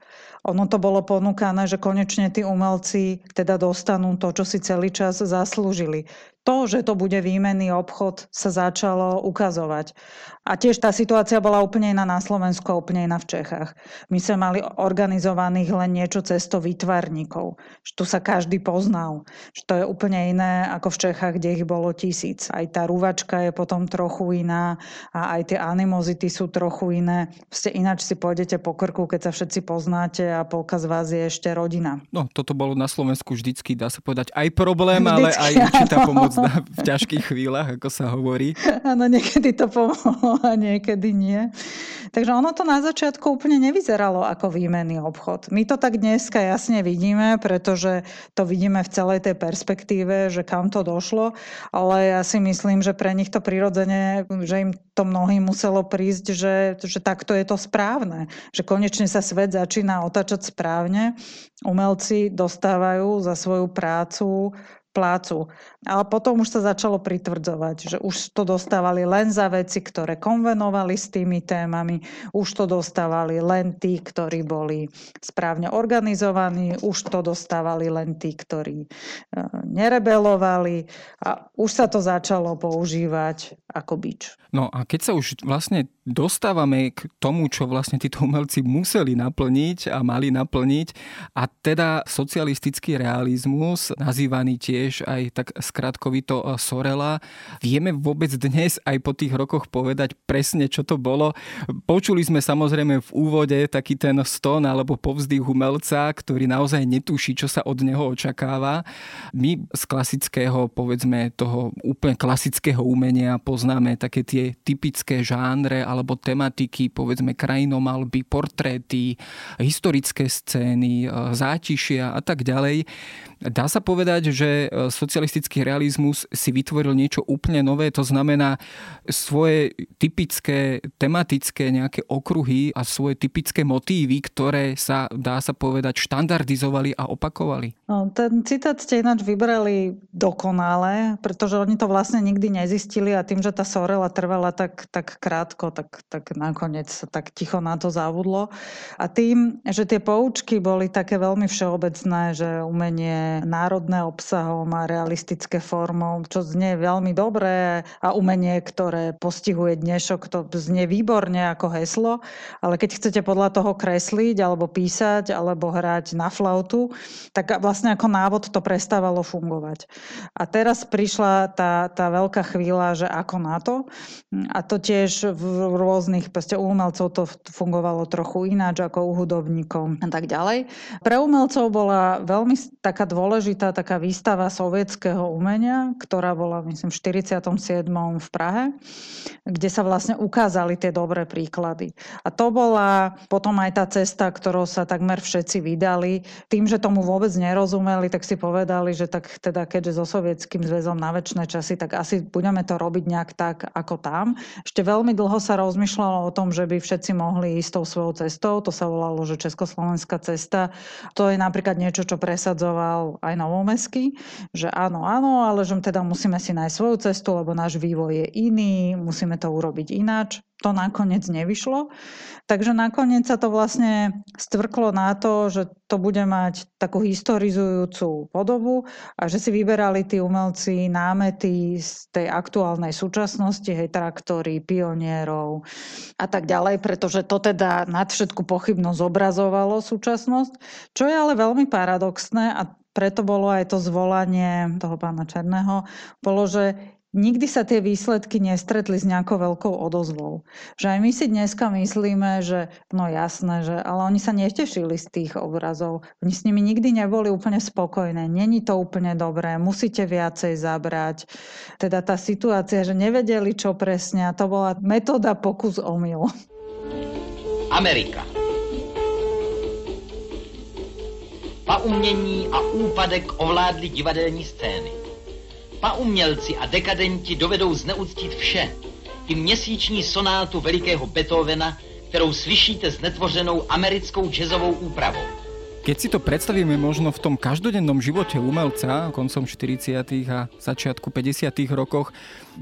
Ono to bolo ponúkané, že konečne tí umelci teda dostanú to, čo si celý čas zaslúžili to, že to bude výmenný obchod, sa začalo ukazovať. A tiež tá situácia bola úplne iná na Slovensku a úplne iná v Čechách. My sme mali organizovaných len niečo cesto výtvarníkov. Že tu sa každý poznal. Že to je úplne iné ako v Čechách, kde ich bolo tisíc. Aj tá rúvačka je potom trochu iná a aj tie animozity sú trochu iné. Ste ináč si pôjdete po krku, keď sa všetci poznáte a polka z vás je ešte rodina. No, toto bolo na Slovensku vždycky, dá sa povedať, aj problém, vždycky, ale aj určitá pomoc v ťažkých chvíľach, ako sa hovorí. Áno, niekedy to pomohlo a niekedy nie. Takže ono to na začiatku úplne nevyzeralo ako výmenný obchod. My to tak dneska jasne vidíme, pretože to vidíme v celej tej perspektíve, že kam to došlo, ale ja si myslím, že pre nich to prirodzene, že im to mnohým muselo prísť, že, že takto je to správne. Že konečne sa svet začína otačať správne. Umelci dostávajú za svoju prácu plácu. Ale potom už sa začalo pritvrdzovať, že už to dostávali len za veci, ktoré konvenovali s tými témami, už to dostávali len tí, ktorí boli správne organizovaní, už to dostávali len tí, ktorí e, nerebelovali a už sa to začalo používať ako bič. No a keď sa už vlastne dostávame k tomu, čo vlastne títo umelci museli naplniť a mali naplniť. A teda socialistický realizmus, nazývaný tiež aj tak skratkovito e, Sorela. Vieme vôbec dnes aj po tých rokoch povedať presne, čo to bolo. Počuli sme samozrejme v úvode taký ten ston alebo povzdych umelca, ktorý naozaj netuší, čo sa od neho očakáva. My z klasického, povedzme toho úplne klasického umenia poznáme také tie typické žánre alebo tematiky, povedzme krajinomalby, portréty, historické scény, e, zátišia a tak ďalej. Dá sa povedať, že e, socialistický realizmus si vytvoril niečo úplne nové, to znamená svoje typické tematické nejaké okruhy a svoje typické motívy, ktoré sa, dá sa povedať, štandardizovali a opakovali. No, ten citát ste ináč vybrali dokonale, pretože oni to vlastne nikdy nezistili a tým, že tá Sorela trvala tak, tak krátko, tak, tak nakoniec sa tak ticho na to zavudlo. A tým, že tie poučky boli také veľmi všeobecné, že umenie národné obsahom, a realistické formou, čo znie veľmi dobré a umenie, ktoré postihuje dnešok, to znie výborne ako heslo, ale keď chcete podľa toho kresliť alebo písať alebo hrať na flautu, tak vlastne ako návod to prestávalo fungovať. A teraz prišla tá, tá veľká chvíľa, že ako na to. A to tiež v rôznych, proste u umelcov to fungovalo trochu ináč ako u hudobníkov a tak ďalej. Pre umelcov bola veľmi taká dôležitá taká výstava sovietského umenia, ktorá bola, myslím, v 47. v Prahe, kde sa vlastne ukázali tie dobré príklady. A to bola potom aj tá cesta, ktorou sa takmer všetci vydali. Tým, že tomu vôbec nerozumeli, tak si povedali, že tak teda keďže so Sovietským zväzom na väčšie časy, tak asi budeme to robiť nejak tak, ako tam. Ešte veľmi dlho sa rozmýšľalo o tom, že by všetci mohli ísť tou svojou cestou. To sa volalo, že Československá cesta. To je napríklad niečo, čo presadzoval aj Novomesky, že áno, áno, ale že teda musíme si nájsť svoju cestu, lebo náš vývoj je iný, musíme to urobiť ináč to nakoniec nevyšlo. Takže nakoniec sa to vlastne stvrklo na to, že to bude mať takú historizujúcu podobu a že si vyberali tí umelci námety z tej aktuálnej súčasnosti, hej, traktory, pionierov a tak ďalej, pretože to teda nad všetku pochybnosť zobrazovalo súčasnosť, čo je ale veľmi paradoxné a preto bolo aj to zvolanie toho pána Černého, bolo, že nikdy sa tie výsledky nestretli s nejakou veľkou odozvou. Že aj my si dneska myslíme, že no jasné, že, ale oni sa netešili z tých obrazov. Oni s nimi nikdy neboli úplne spokojné. Není to úplne dobré, musíte viacej zabrať. Teda tá situácia, že nevedeli, čo presne a to bola metóda pokus omyl. Amerika. Pa umění a úpadek ovládli divadelní scény. Pa umělci a dekadenti dovedou zneuctit vše, i měsíční sonátu velikého Beethovena, kterou slyšíte s netvořenou americkou jazzovou úpravou. Keď si to predstavíme možno v tom každodennom živote umelca koncom 40. a začiatku 50. rokoch,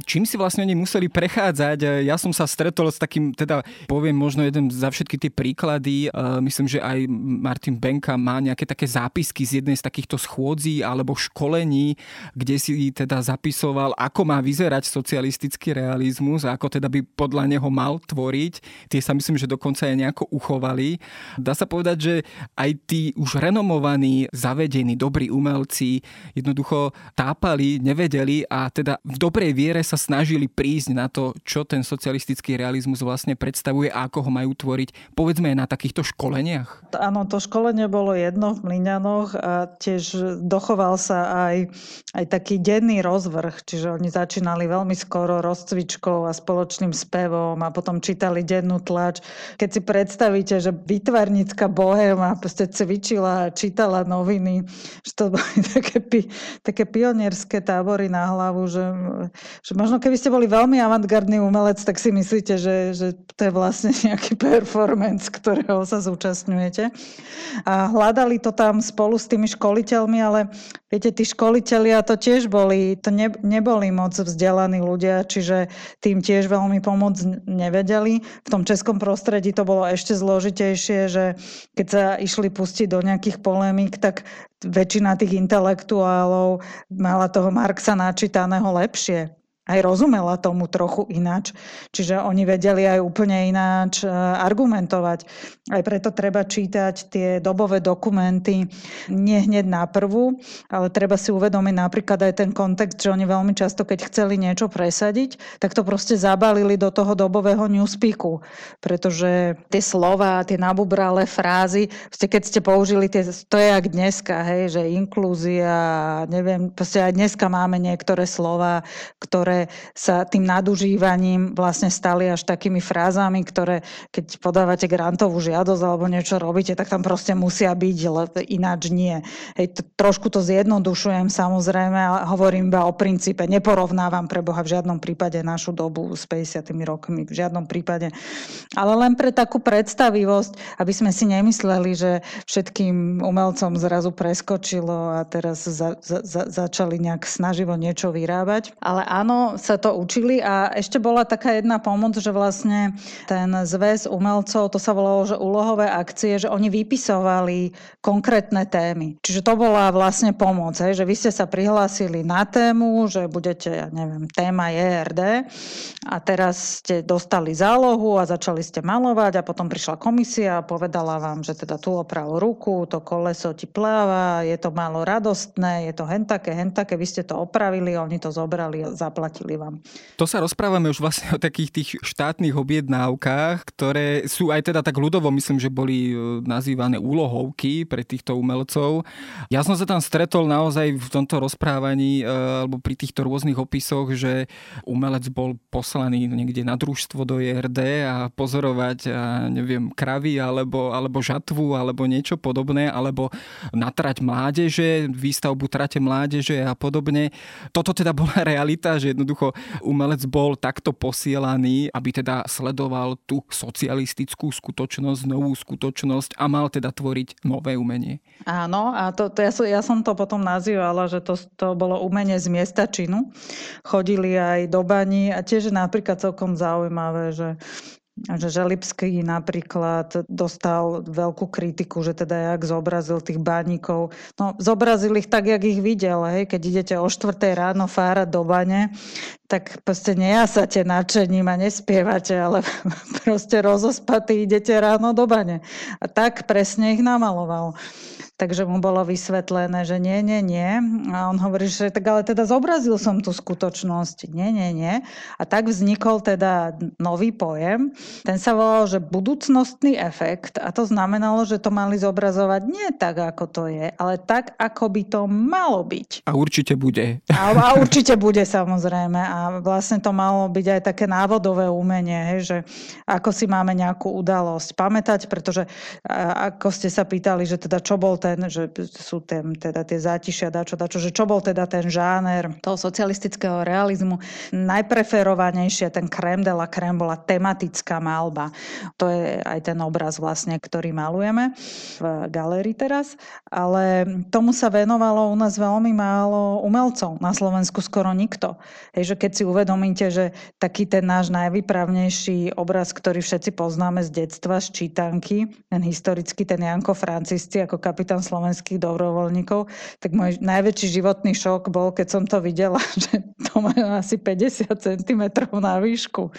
čím si vlastne oni museli prechádzať. Ja som sa stretol s takým, teda poviem možno jeden za všetky tie príklady. Myslím, že aj Martin Benka má nejaké také zápisky z jednej z takýchto schôdzí alebo školení, kde si teda zapisoval, ako má vyzerať socialistický realizmus a ako teda by podľa neho mal tvoriť. Tie sa myslím, že dokonca aj nejako uchovali. Dá sa povedať, že aj tí už renomovaní, zavedení, dobrí umelci jednoducho tápali, nevedeli a teda v dobrej viere sa snažili prísť na to, čo ten socialistický realizmus vlastne predstavuje a ako ho majú tvoriť, povedzme aj na takýchto školeniach? Áno, to školenie bolo jedno v Mliňanoch a tiež dochoval sa aj, aj taký denný rozvrh, čiže oni začínali veľmi skoro rozcvičkou a spoločným spevom a potom čítali dennú tlač. Keď si predstavíte, že vytvarnícka bohéma proste cvič cvičila a čítala noviny, že to boli také, také pionierské tábory na hlavu, že, že možno keby ste boli veľmi avantgardný umelec, tak si myslíte, že, že to je vlastne nejaký performance, ktorého sa zúčastňujete. A hľadali to tam spolu s tými školiteľmi, ale viete, tí školitelia to tiež boli, to ne, neboli moc vzdelaní ľudia, čiže tým tiež veľmi pomôcť nevedeli. V tom českom prostredí to bolo ešte zložitejšie, že keď sa išli pustiť do nejakých polémik, tak väčšina tých intelektuálov mala toho Marxa načítaného lepšie aj rozumela tomu trochu ináč. Čiže oni vedeli aj úplne ináč e, argumentovať. Aj preto treba čítať tie dobové dokumenty nie hneď na prvú, ale treba si uvedomiť napríklad aj ten kontext, že oni veľmi často, keď chceli niečo presadiť, tak to proste zabalili do toho dobového newspeaku. Pretože tie slova, tie nabubralé frázy, keď ste použili tie, to je jak dneska, hej, že inklúzia, neviem, proste aj dneska máme niektoré slova, ktoré ktoré sa tým nadužívaním vlastne stali až takými frázami, ktoré keď podávate grantovú žiadosť alebo niečo robíte, tak tam proste musia byť, ináč nie. Hej, to, trošku to zjednodušujem samozrejme, ale hovorím iba o princípe. Neporovnávam pre Boha v žiadnom prípade našu dobu s 50 rokmi, v žiadnom prípade. Ale len pre takú predstavivosť, aby sme si nemysleli, že všetkým umelcom zrazu preskočilo a teraz za, za, za, začali nejak snaživo niečo vyrábať. Ale áno, Sa to učili a ešte bola taká jedna pomoc, že vlastne ten zväz umelcov, to sa volalo, že úlohové akcie, že oni vypisovali konkrétne témy. Čiže to bola vlastne pomoc, hej, že vy ste sa prihlásili na tému, že budete, ja neviem, téma je RD a teraz ste dostali zálohu a začali ste malovať a potom prišla komisia a povedala vám, že teda tu opravil ruku, to koleso ti pláva, je to málo radostné, je to hentaké, hentaké, vy ste to opravili, oni to zobrali zaplatili vám. To sa rozprávame už vlastne o takých tých štátnych objednávkach, ktoré sú aj teda tak ľudovo, myslím, že boli e, nazývané úlohovky pre týchto umelcov. Ja som sa tam stretol naozaj v tomto rozprávaní e, alebo pri týchto rôznych opisoch, že umelec bol poslaný niekde na družstvo do JRD a pozorovať, ja neviem, kravy alebo, alebo žatvu alebo niečo podobné, alebo natrať mládeže, výstavbu trate mládeže a podobne. Toto teda bola realita, že jednoducho umelec bol takto posielaný, aby teda sledoval tú socialistickú skutočnosť, novú skutočnosť a mal teda tvoriť nové umenie. Áno, a to, to ja, som, ja som to potom nazývala, že to, to bolo umenie z miesta činu. Chodili aj do baní a tiež napríklad celkom zaujímavé, že že Želibský napríklad dostal veľkú kritiku, že teda jak zobrazil tých bánikov. No, zobrazil ich tak, jak ich videl. Hej. Keď idete o 4 ráno fárať do bane, tak proste nejasate nadšením a nespievate, ale proste rozospatý idete ráno do bane. A tak presne ich namaloval. Takže mu bolo vysvetlené, že nie, nie, nie. A on hovorí, že tak ale teda zobrazil som tú skutočnosť. Nie, nie, nie. A tak vznikol teda nový pojem. Ten sa volal, že budúcnostný efekt. A to znamenalo, že to mali zobrazovať nie tak, ako to je, ale tak, ako by to malo byť. A určite bude. A, a určite bude samozrejme. A vlastne to malo byť aj také návodové umenie, hej, že ako si máme nejakú udalosť pamätať, pretože ako ste sa pýtali, že teda čo bol ten, že sú ten, teda tie zátišia, dačo, dačo, že čo bol teda ten žáner toho socialistického realizmu. Najpreferovanejšie, ten krem de la krem bola tematická malba. To je aj ten obraz vlastne, ktorý malujeme v galérii teraz. Ale tomu sa venovalo u nás veľmi málo umelcov. Na Slovensku skoro nikto. Hej, že keď si uvedomíte, že taký ten náš najvypravnejší obraz, ktorý všetci poznáme z detstva, z čítanky, ten historický, ten Janko Francisci ako kapitán kapitán slovenských dobrovoľníkov, tak môj najväčší životný šok bol, keď som to videla, že to má asi 50 cm na výšku.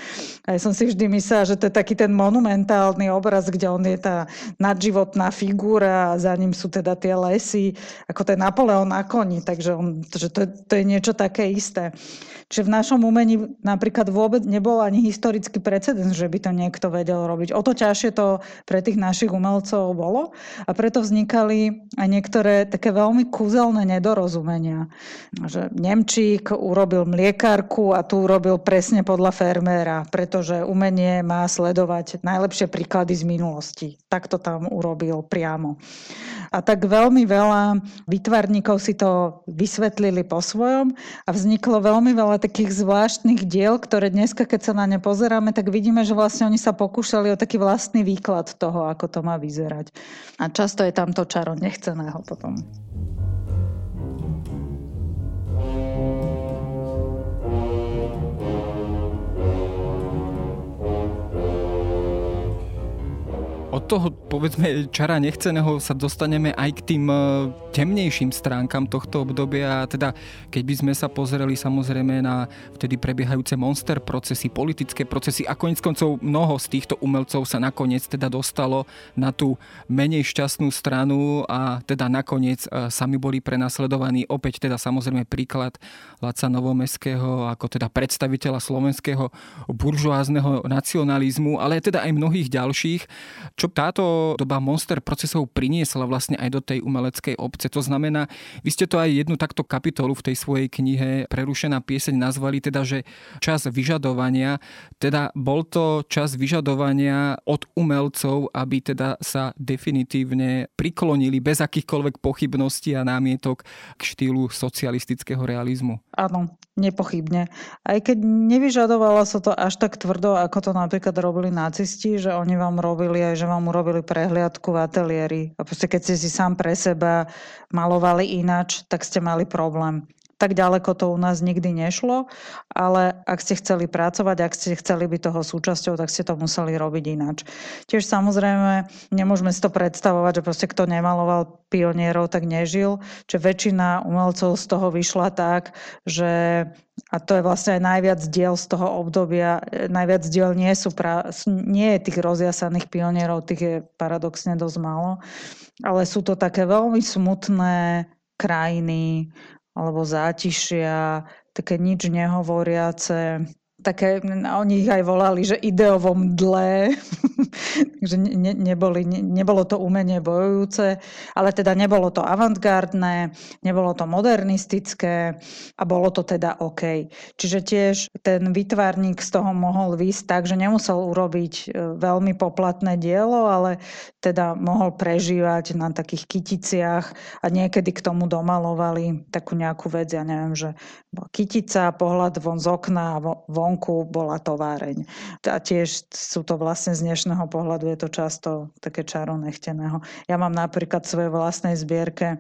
A ja som si vždy myslela, že to je taký ten monumentálny obraz, kde on je tá nadživotná figúra a za ním sú teda tie lesy, ako ten Napoleon na koni, takže on, že to, to je niečo také isté. Čiže v našom umení napríklad vôbec nebol ani historický precedens, že by to niekto vedel robiť. O to ťažšie to pre tých našich umelcov bolo a preto vznikali aj niektoré také veľmi kúzelné nedorozumenia. Že Nemčík urobil mliekárku a tu urobil presne podľa ferméra, pretože umenie má sledovať najlepšie príklady z minulosti. Tak to tam urobil priamo. A tak veľmi veľa výtvarníkov si to vysvetlili po svojom a vzniklo veľmi veľa takých zvláštnych diel, ktoré dneska, keď sa na ne pozeráme, tak vidíme, že vlastne oni sa pokúšali o taký vlastný výklad toho, ako to má vyzerať. A často je tam to čaro nechceného potom. od toho, povedzme, čara nechceného sa dostaneme aj k tým e, temnejším stránkam tohto obdobia. Teda, keď by sme sa pozreli samozrejme na vtedy prebiehajúce monster procesy, politické procesy a konec koncov mnoho z týchto umelcov sa nakoniec teda dostalo na tú menej šťastnú stranu a teda nakoniec e, sami boli prenasledovaní. Opäť teda samozrejme príklad Laca Novomeského ako teda predstaviteľa slovenského buržoázneho nacionalizmu, ale teda aj mnohých ďalších, čo táto doba monster procesov priniesla vlastne aj do tej umeleckej obce. To znamená, vy ste to aj jednu takto kapitolu v tej svojej knihe Prerušená pieseň nazvali teda, že čas vyžadovania, teda bol to čas vyžadovania od umelcov, aby teda sa definitívne priklonili bez akýchkoľvek pochybností a námietok k štýlu socialistického realizmu. Áno, nepochybne. Aj keď nevyžadovalo sa to až tak tvrdo, ako to napríklad robili nacisti, že oni vám robili aj, že vám urobili prehliadku v ateliéri. A proste keď ste si sám pre seba malovali inač, tak ste mali problém. Tak ďaleko to u nás nikdy nešlo, ale ak ste chceli pracovať, ak ste chceli byť toho súčasťou, tak ste to museli robiť ináč. Tiež samozrejme nemôžeme si to predstavovať, že proste kto nemaloval pionierov, tak nežil, že väčšina umelcov z toho vyšla tak, že a to je vlastne aj najviac diel z toho obdobia. Najviac diel nie sú pra, nie je tých rozjasaných pionierov, tých je paradoxne dosť málo, ale sú to také veľmi smutné krajiny, alebo zátišia, také nič nehovoriace, také, oni ich aj volali, že ideovom dle, takže ne, neboli, ne, nebolo to umenie bojujúce, ale teda nebolo to avantgardné, nebolo to modernistické a bolo to teda OK. Čiže tiež ten vytvarník z toho mohol výsť tak, že nemusel urobiť e, veľmi poplatné dielo, ale teda mohol prežívať na takých kyticiach a niekedy k tomu domalovali takú nejakú vec, ja neviem, že kytica, pohľad von z okna a von vonku bola továreň. A tiež sú to vlastne z dnešného pohľadu je to často také čaro nechteného. Ja mám napríklad v svojej vlastnej zbierke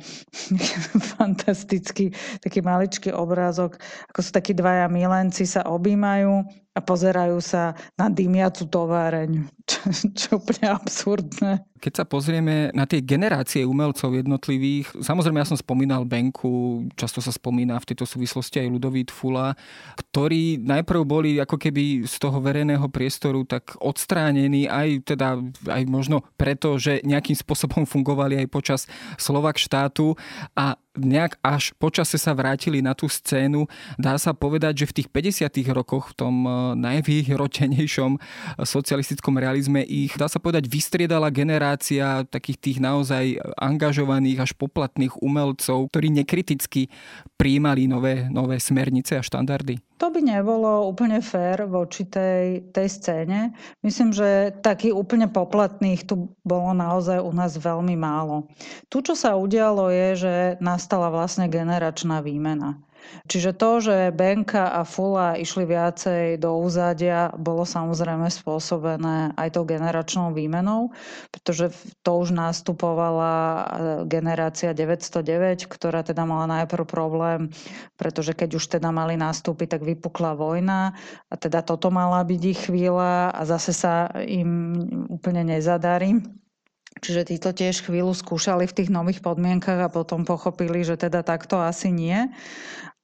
fantastický taký maličký obrázok, ako sú takí dvaja milenci sa objímajú a pozerajú sa na dymiacu továreň, čo, čo úplne absurdné. Keď sa pozrieme na tie generácie umelcov jednotlivých, samozrejme ja som spomínal Benku, často sa spomína v tejto súvislosti aj Ludovít Fula, ktorí najprv boli ako keby z toho verejného priestoru tak odstránení aj teda aj možno preto, že nejakým spôsobom fungovali aj počas Slovak štátu a nejak až počase sa vrátili na tú scénu. Dá sa povedať, že v tých 50. rokoch, v tom najvýhrotenejšom socialistickom realizme ich, dá sa povedať, vystriedala generácia takých tých naozaj angažovaných až poplatných umelcov, ktorí nekriticky príjmali nové, nové smernice a štandardy. To by nebolo úplne fér voči tej, tej scéne. Myslím, že takých úplne poplatných tu bolo naozaj u nás veľmi málo. Tu, čo sa udialo, je, že nastala vlastne generačná výmena. Čiže to, že Benka a Fula išli viacej do úzadia, bolo samozrejme spôsobené aj tou generačnou výmenou, pretože to už nastupovala e, generácia 909, ktorá teda mala najprv problém, pretože keď už teda mali nastúpiť, tak vypukla vojna a teda toto mala byť ich chvíľa a zase sa im úplne nezadarí. Čiže títo tiež chvíľu skúšali v tých nových podmienkach a potom pochopili, že teda takto asi nie.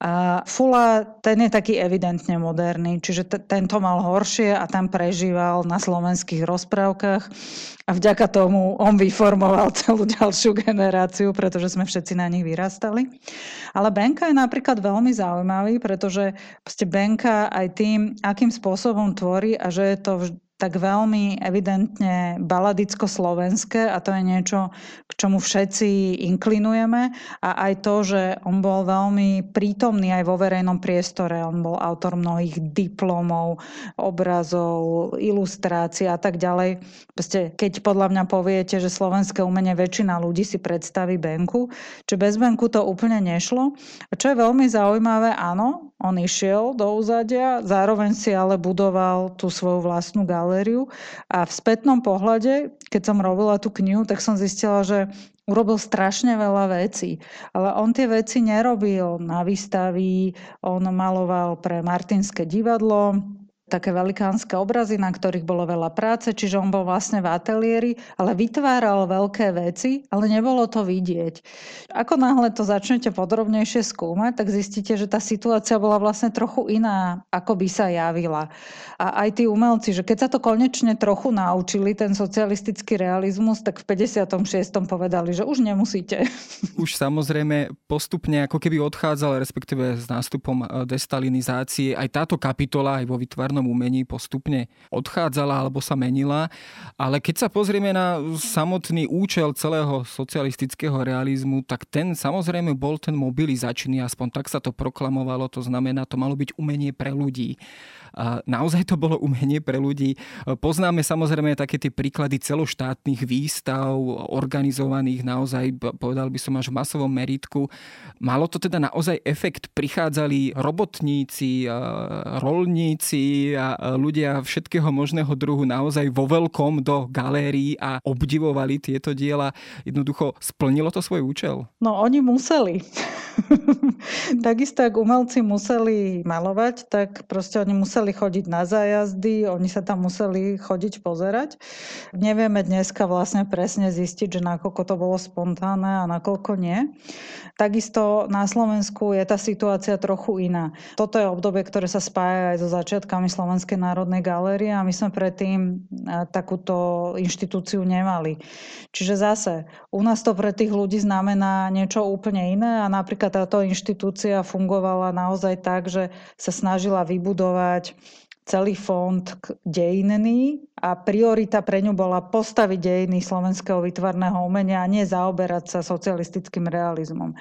A Fula, ten je taký evidentne moderný, čiže t- tento mal horšie a tam prežíval na slovenských rozprávkach a vďaka tomu on vyformoval celú ďalšiu generáciu, pretože sme všetci na nich vyrastali. Ale Benka je napríklad veľmi zaujímavý, pretože Benka aj tým, akým spôsobom tvorí a že je to tak veľmi evidentne baladicko-slovenské a to je niečo, k čomu všetci inklinujeme a aj to, že on bol veľmi prítomný aj vo verejnom priestore. On bol autor mnohých diplomov, obrazov, ilustrácií a tak ďalej. Proste, keď podľa mňa poviete, že slovenské umenie väčšina ľudí si predstaví Benku, či bez Benku to úplne nešlo. A čo je veľmi zaujímavé, áno, on išiel do úzadia, zároveň si ale budoval tú svoju vlastnú galériu a v spätnom pohľade, keď som robila tú knihu, tak som zistila, že urobil strašne veľa vecí. Ale on tie veci nerobil na výstavy, on maloval pre Martinské divadlo, také velikánske obrazy, na ktorých bolo veľa práce, čiže on bol vlastne v ateliéri, ale vytváral veľké veci, ale nebolo to vidieť. Ako náhle to začnete podrobnejšie skúmať, tak zistíte, že tá situácia bola vlastne trochu iná, ako by sa javila. A aj tí umelci, že keď sa to konečne trochu naučili, ten socialistický realizmus, tak v 56. povedali, že už nemusíte. Už samozrejme postupne ako keby odchádzal, respektíve s nástupom e, destalinizácie, aj táto kapitola aj vo vytvarnom výtvarnom umení postupne odchádzala alebo sa menila. Ale keď sa pozrieme na samotný účel celého socialistického realizmu, tak ten samozrejme bol ten mobilizačný, aspoň tak sa to proklamovalo, to znamená, to malo byť umenie pre ľudí. Naozaj to bolo umenie pre ľudí. Poznáme samozrejme také tie príklady celoštátnych výstav, organizovaných naozaj, povedal by som až v masovom meritku. Malo to teda naozaj efekt? Prichádzali robotníci, rolníci a ľudia všetkého možného druhu naozaj vo veľkom do galérií a obdivovali tieto diela. Jednoducho splnilo to svoj účel? No oni museli. Takisto, ak umelci museli malovať, tak proste oni museli chodiť na zájazdy, oni sa tam museli chodiť pozerať. Nevieme dneska vlastne presne zistiť, že nakoľko to bolo spontánne a nakoľko nie. Takisto na Slovensku je tá situácia trochu iná. Toto je obdobie, ktoré sa spája aj so začiatkami Slovenskej národnej galérie a my sme predtým e, takúto inštitúciu nemali. Čiže zase, u nás to pre tých ľudí znamená niečo úplne iné a napríklad táto inštitúcia fungovala naozaj tak, že sa snažila vybudovať celý fond dejinný a priorita pre ňu bola postaviť dejiny slovenského vytvarného umenia a nie zaoberať sa socialistickým realizmom.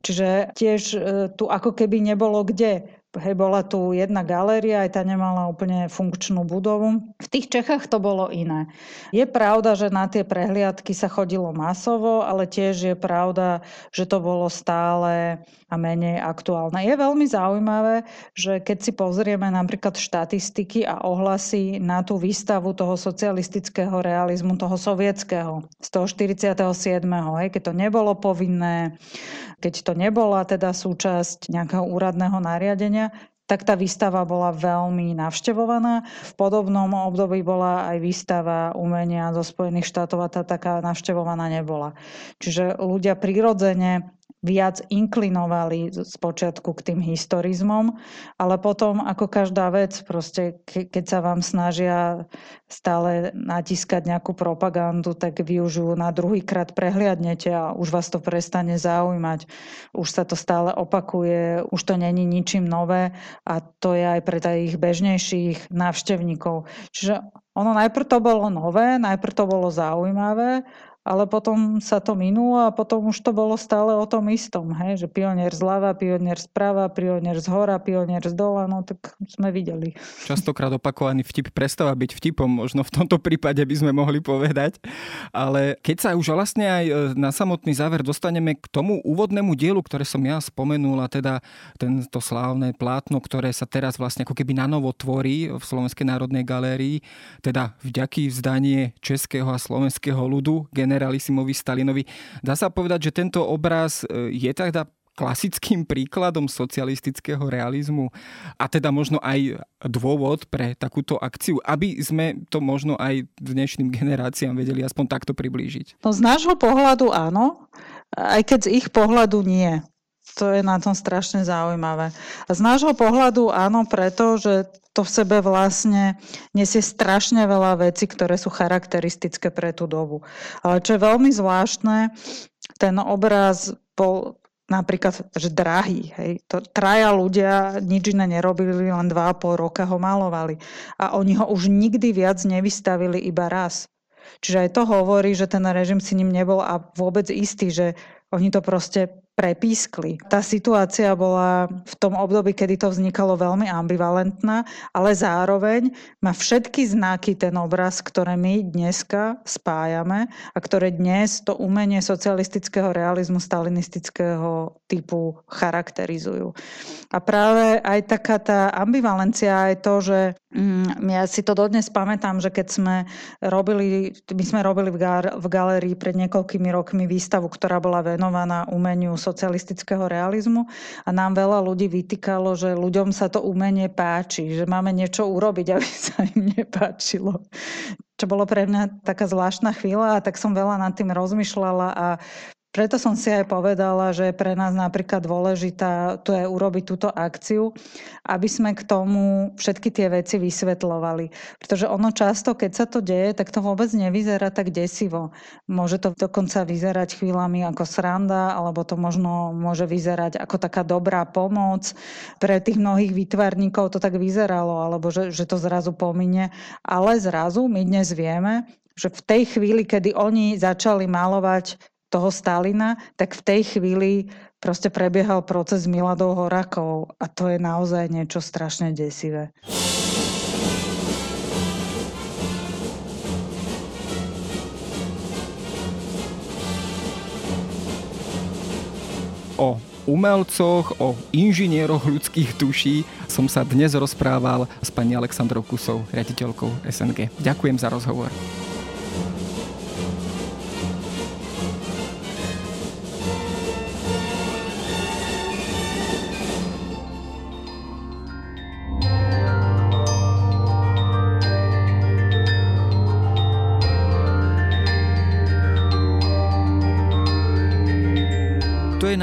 Čiže tiež e, tu ako keby nebolo kde Hej, bola tu jedna galéria, aj tá nemala úplne funkčnú budovu. V tých Čechách to bolo iné. Je pravda, že na tie prehliadky sa chodilo masovo, ale tiež je pravda, že to bolo stále a menej aktuálne. Je veľmi zaujímavé, že keď si pozrieme napríklad štatistiky a ohlasy na tú výstavu toho socialistického realizmu, toho sovietského, z toho 47. Hej, keď to nebolo povinné, keď to nebola teda súčasť nejakého úradného nariadenia, tak tá výstava bola veľmi navštevovaná. V podobnom období bola aj výstava umenia zo Spojených štátov a tá taká navštevovaná nebola. Čiže ľudia prirodzene viac inklinovali z počiatku k tým historizmom, ale potom ako každá vec, proste ke, keď sa vám snažia stále natiskať nejakú propagandu, tak vy už na druhý krát prehliadnete a už vás to prestane zaujímať. Už sa to stále opakuje, už to není ničím nové a to je aj pre tých bežnejších návštevníkov. Čiže ono najprv to bolo nové, najprv to bolo zaujímavé ale potom sa to minulo a potom už to bolo stále o tom istom, hej, že pionier zľava, pionier zprava, pionier z hora, pionier z dola, no tak sme videli. Častokrát opakovaný vtip prestáva byť vtipom, možno v tomto prípade by sme mohli povedať, ale keď sa už vlastne aj e, na samotný záver dostaneme k tomu úvodnému dielu, ktoré som ja spomenul, a teda tento slávne plátno, ktoré sa teraz vlastne ako keby na novo tvorí v Slovenskej národnej galérii, teda vďaky vzdanie českého a slovenského ľudu, gener generalisimovi Stalinovi. Dá sa povedať, že tento obraz e, je teda klasickým príkladom socialistického realizmu a teda možno aj dôvod pre takúto akciu, aby sme to možno aj dnešným generáciám vedeli aspoň takto priblížiť. No z nášho pohľadu áno, aj keď z ich pohľadu nie. To je na tom strašne zaujímavé. Z nášho pohľadu áno, preto, že to v sebe vlastne nesie strašne veľa vecí, ktoré sú charakteristické pre tú dobu. Ale čo je veľmi zvláštne, ten obraz bol napríklad, že drahý. Hej. To, traja ľudia nič iné nerobili, len dva a pol roka ho malovali. A oni ho už nikdy viac nevystavili iba raz. Čiže aj to hovorí, že ten režim si ním nebol a vôbec istý, že oni to proste prepískli. Tá situácia bola v tom období, kedy to vznikalo veľmi ambivalentná, ale zároveň má všetky znaky ten obraz, ktoré my dneska spájame a ktoré dnes to umenie socialistického realizmu stalinistického typu charakterizujú. A práve aj taká tá ambivalencia je to, že ja si to dodnes pamätám, že keď sme robili, my sme robili v, gar, v galerii pred niekoľkými rokmi výstavu, ktorá bola venovaná umeniu socialistického realizmu a nám veľa ľudí vytýkalo, že ľuďom sa to umenie páči, že máme niečo urobiť, aby sa im nepáčilo. Čo bolo pre mňa taká zvláštna chvíľa a tak som veľa nad tým rozmýšľala a preto som si aj povedala, že je pre nás napríklad dôležitá to je urobiť túto akciu, aby sme k tomu všetky tie veci vysvetľovali. Pretože ono často, keď sa to deje, tak to vôbec nevyzerá tak desivo. Môže to dokonca vyzerať chvíľami ako sranda, alebo to možno môže vyzerať ako taká dobrá pomoc. Pre tých mnohých výtvarníkov to tak vyzeralo, alebo že, že to zrazu pomine. Ale zrazu my dnes vieme, že v tej chvíli, kedy oni začali malovať toho Stalina, tak v tej chvíli proste prebiehal proces Miladov Horakov a to je naozaj niečo strašne desivé. O umelcoch, o inžinieroch ľudských duší som sa dnes rozprával s pani Aleksandrou Kusou, riaditeľkou SNG. Ďakujem za rozhovor.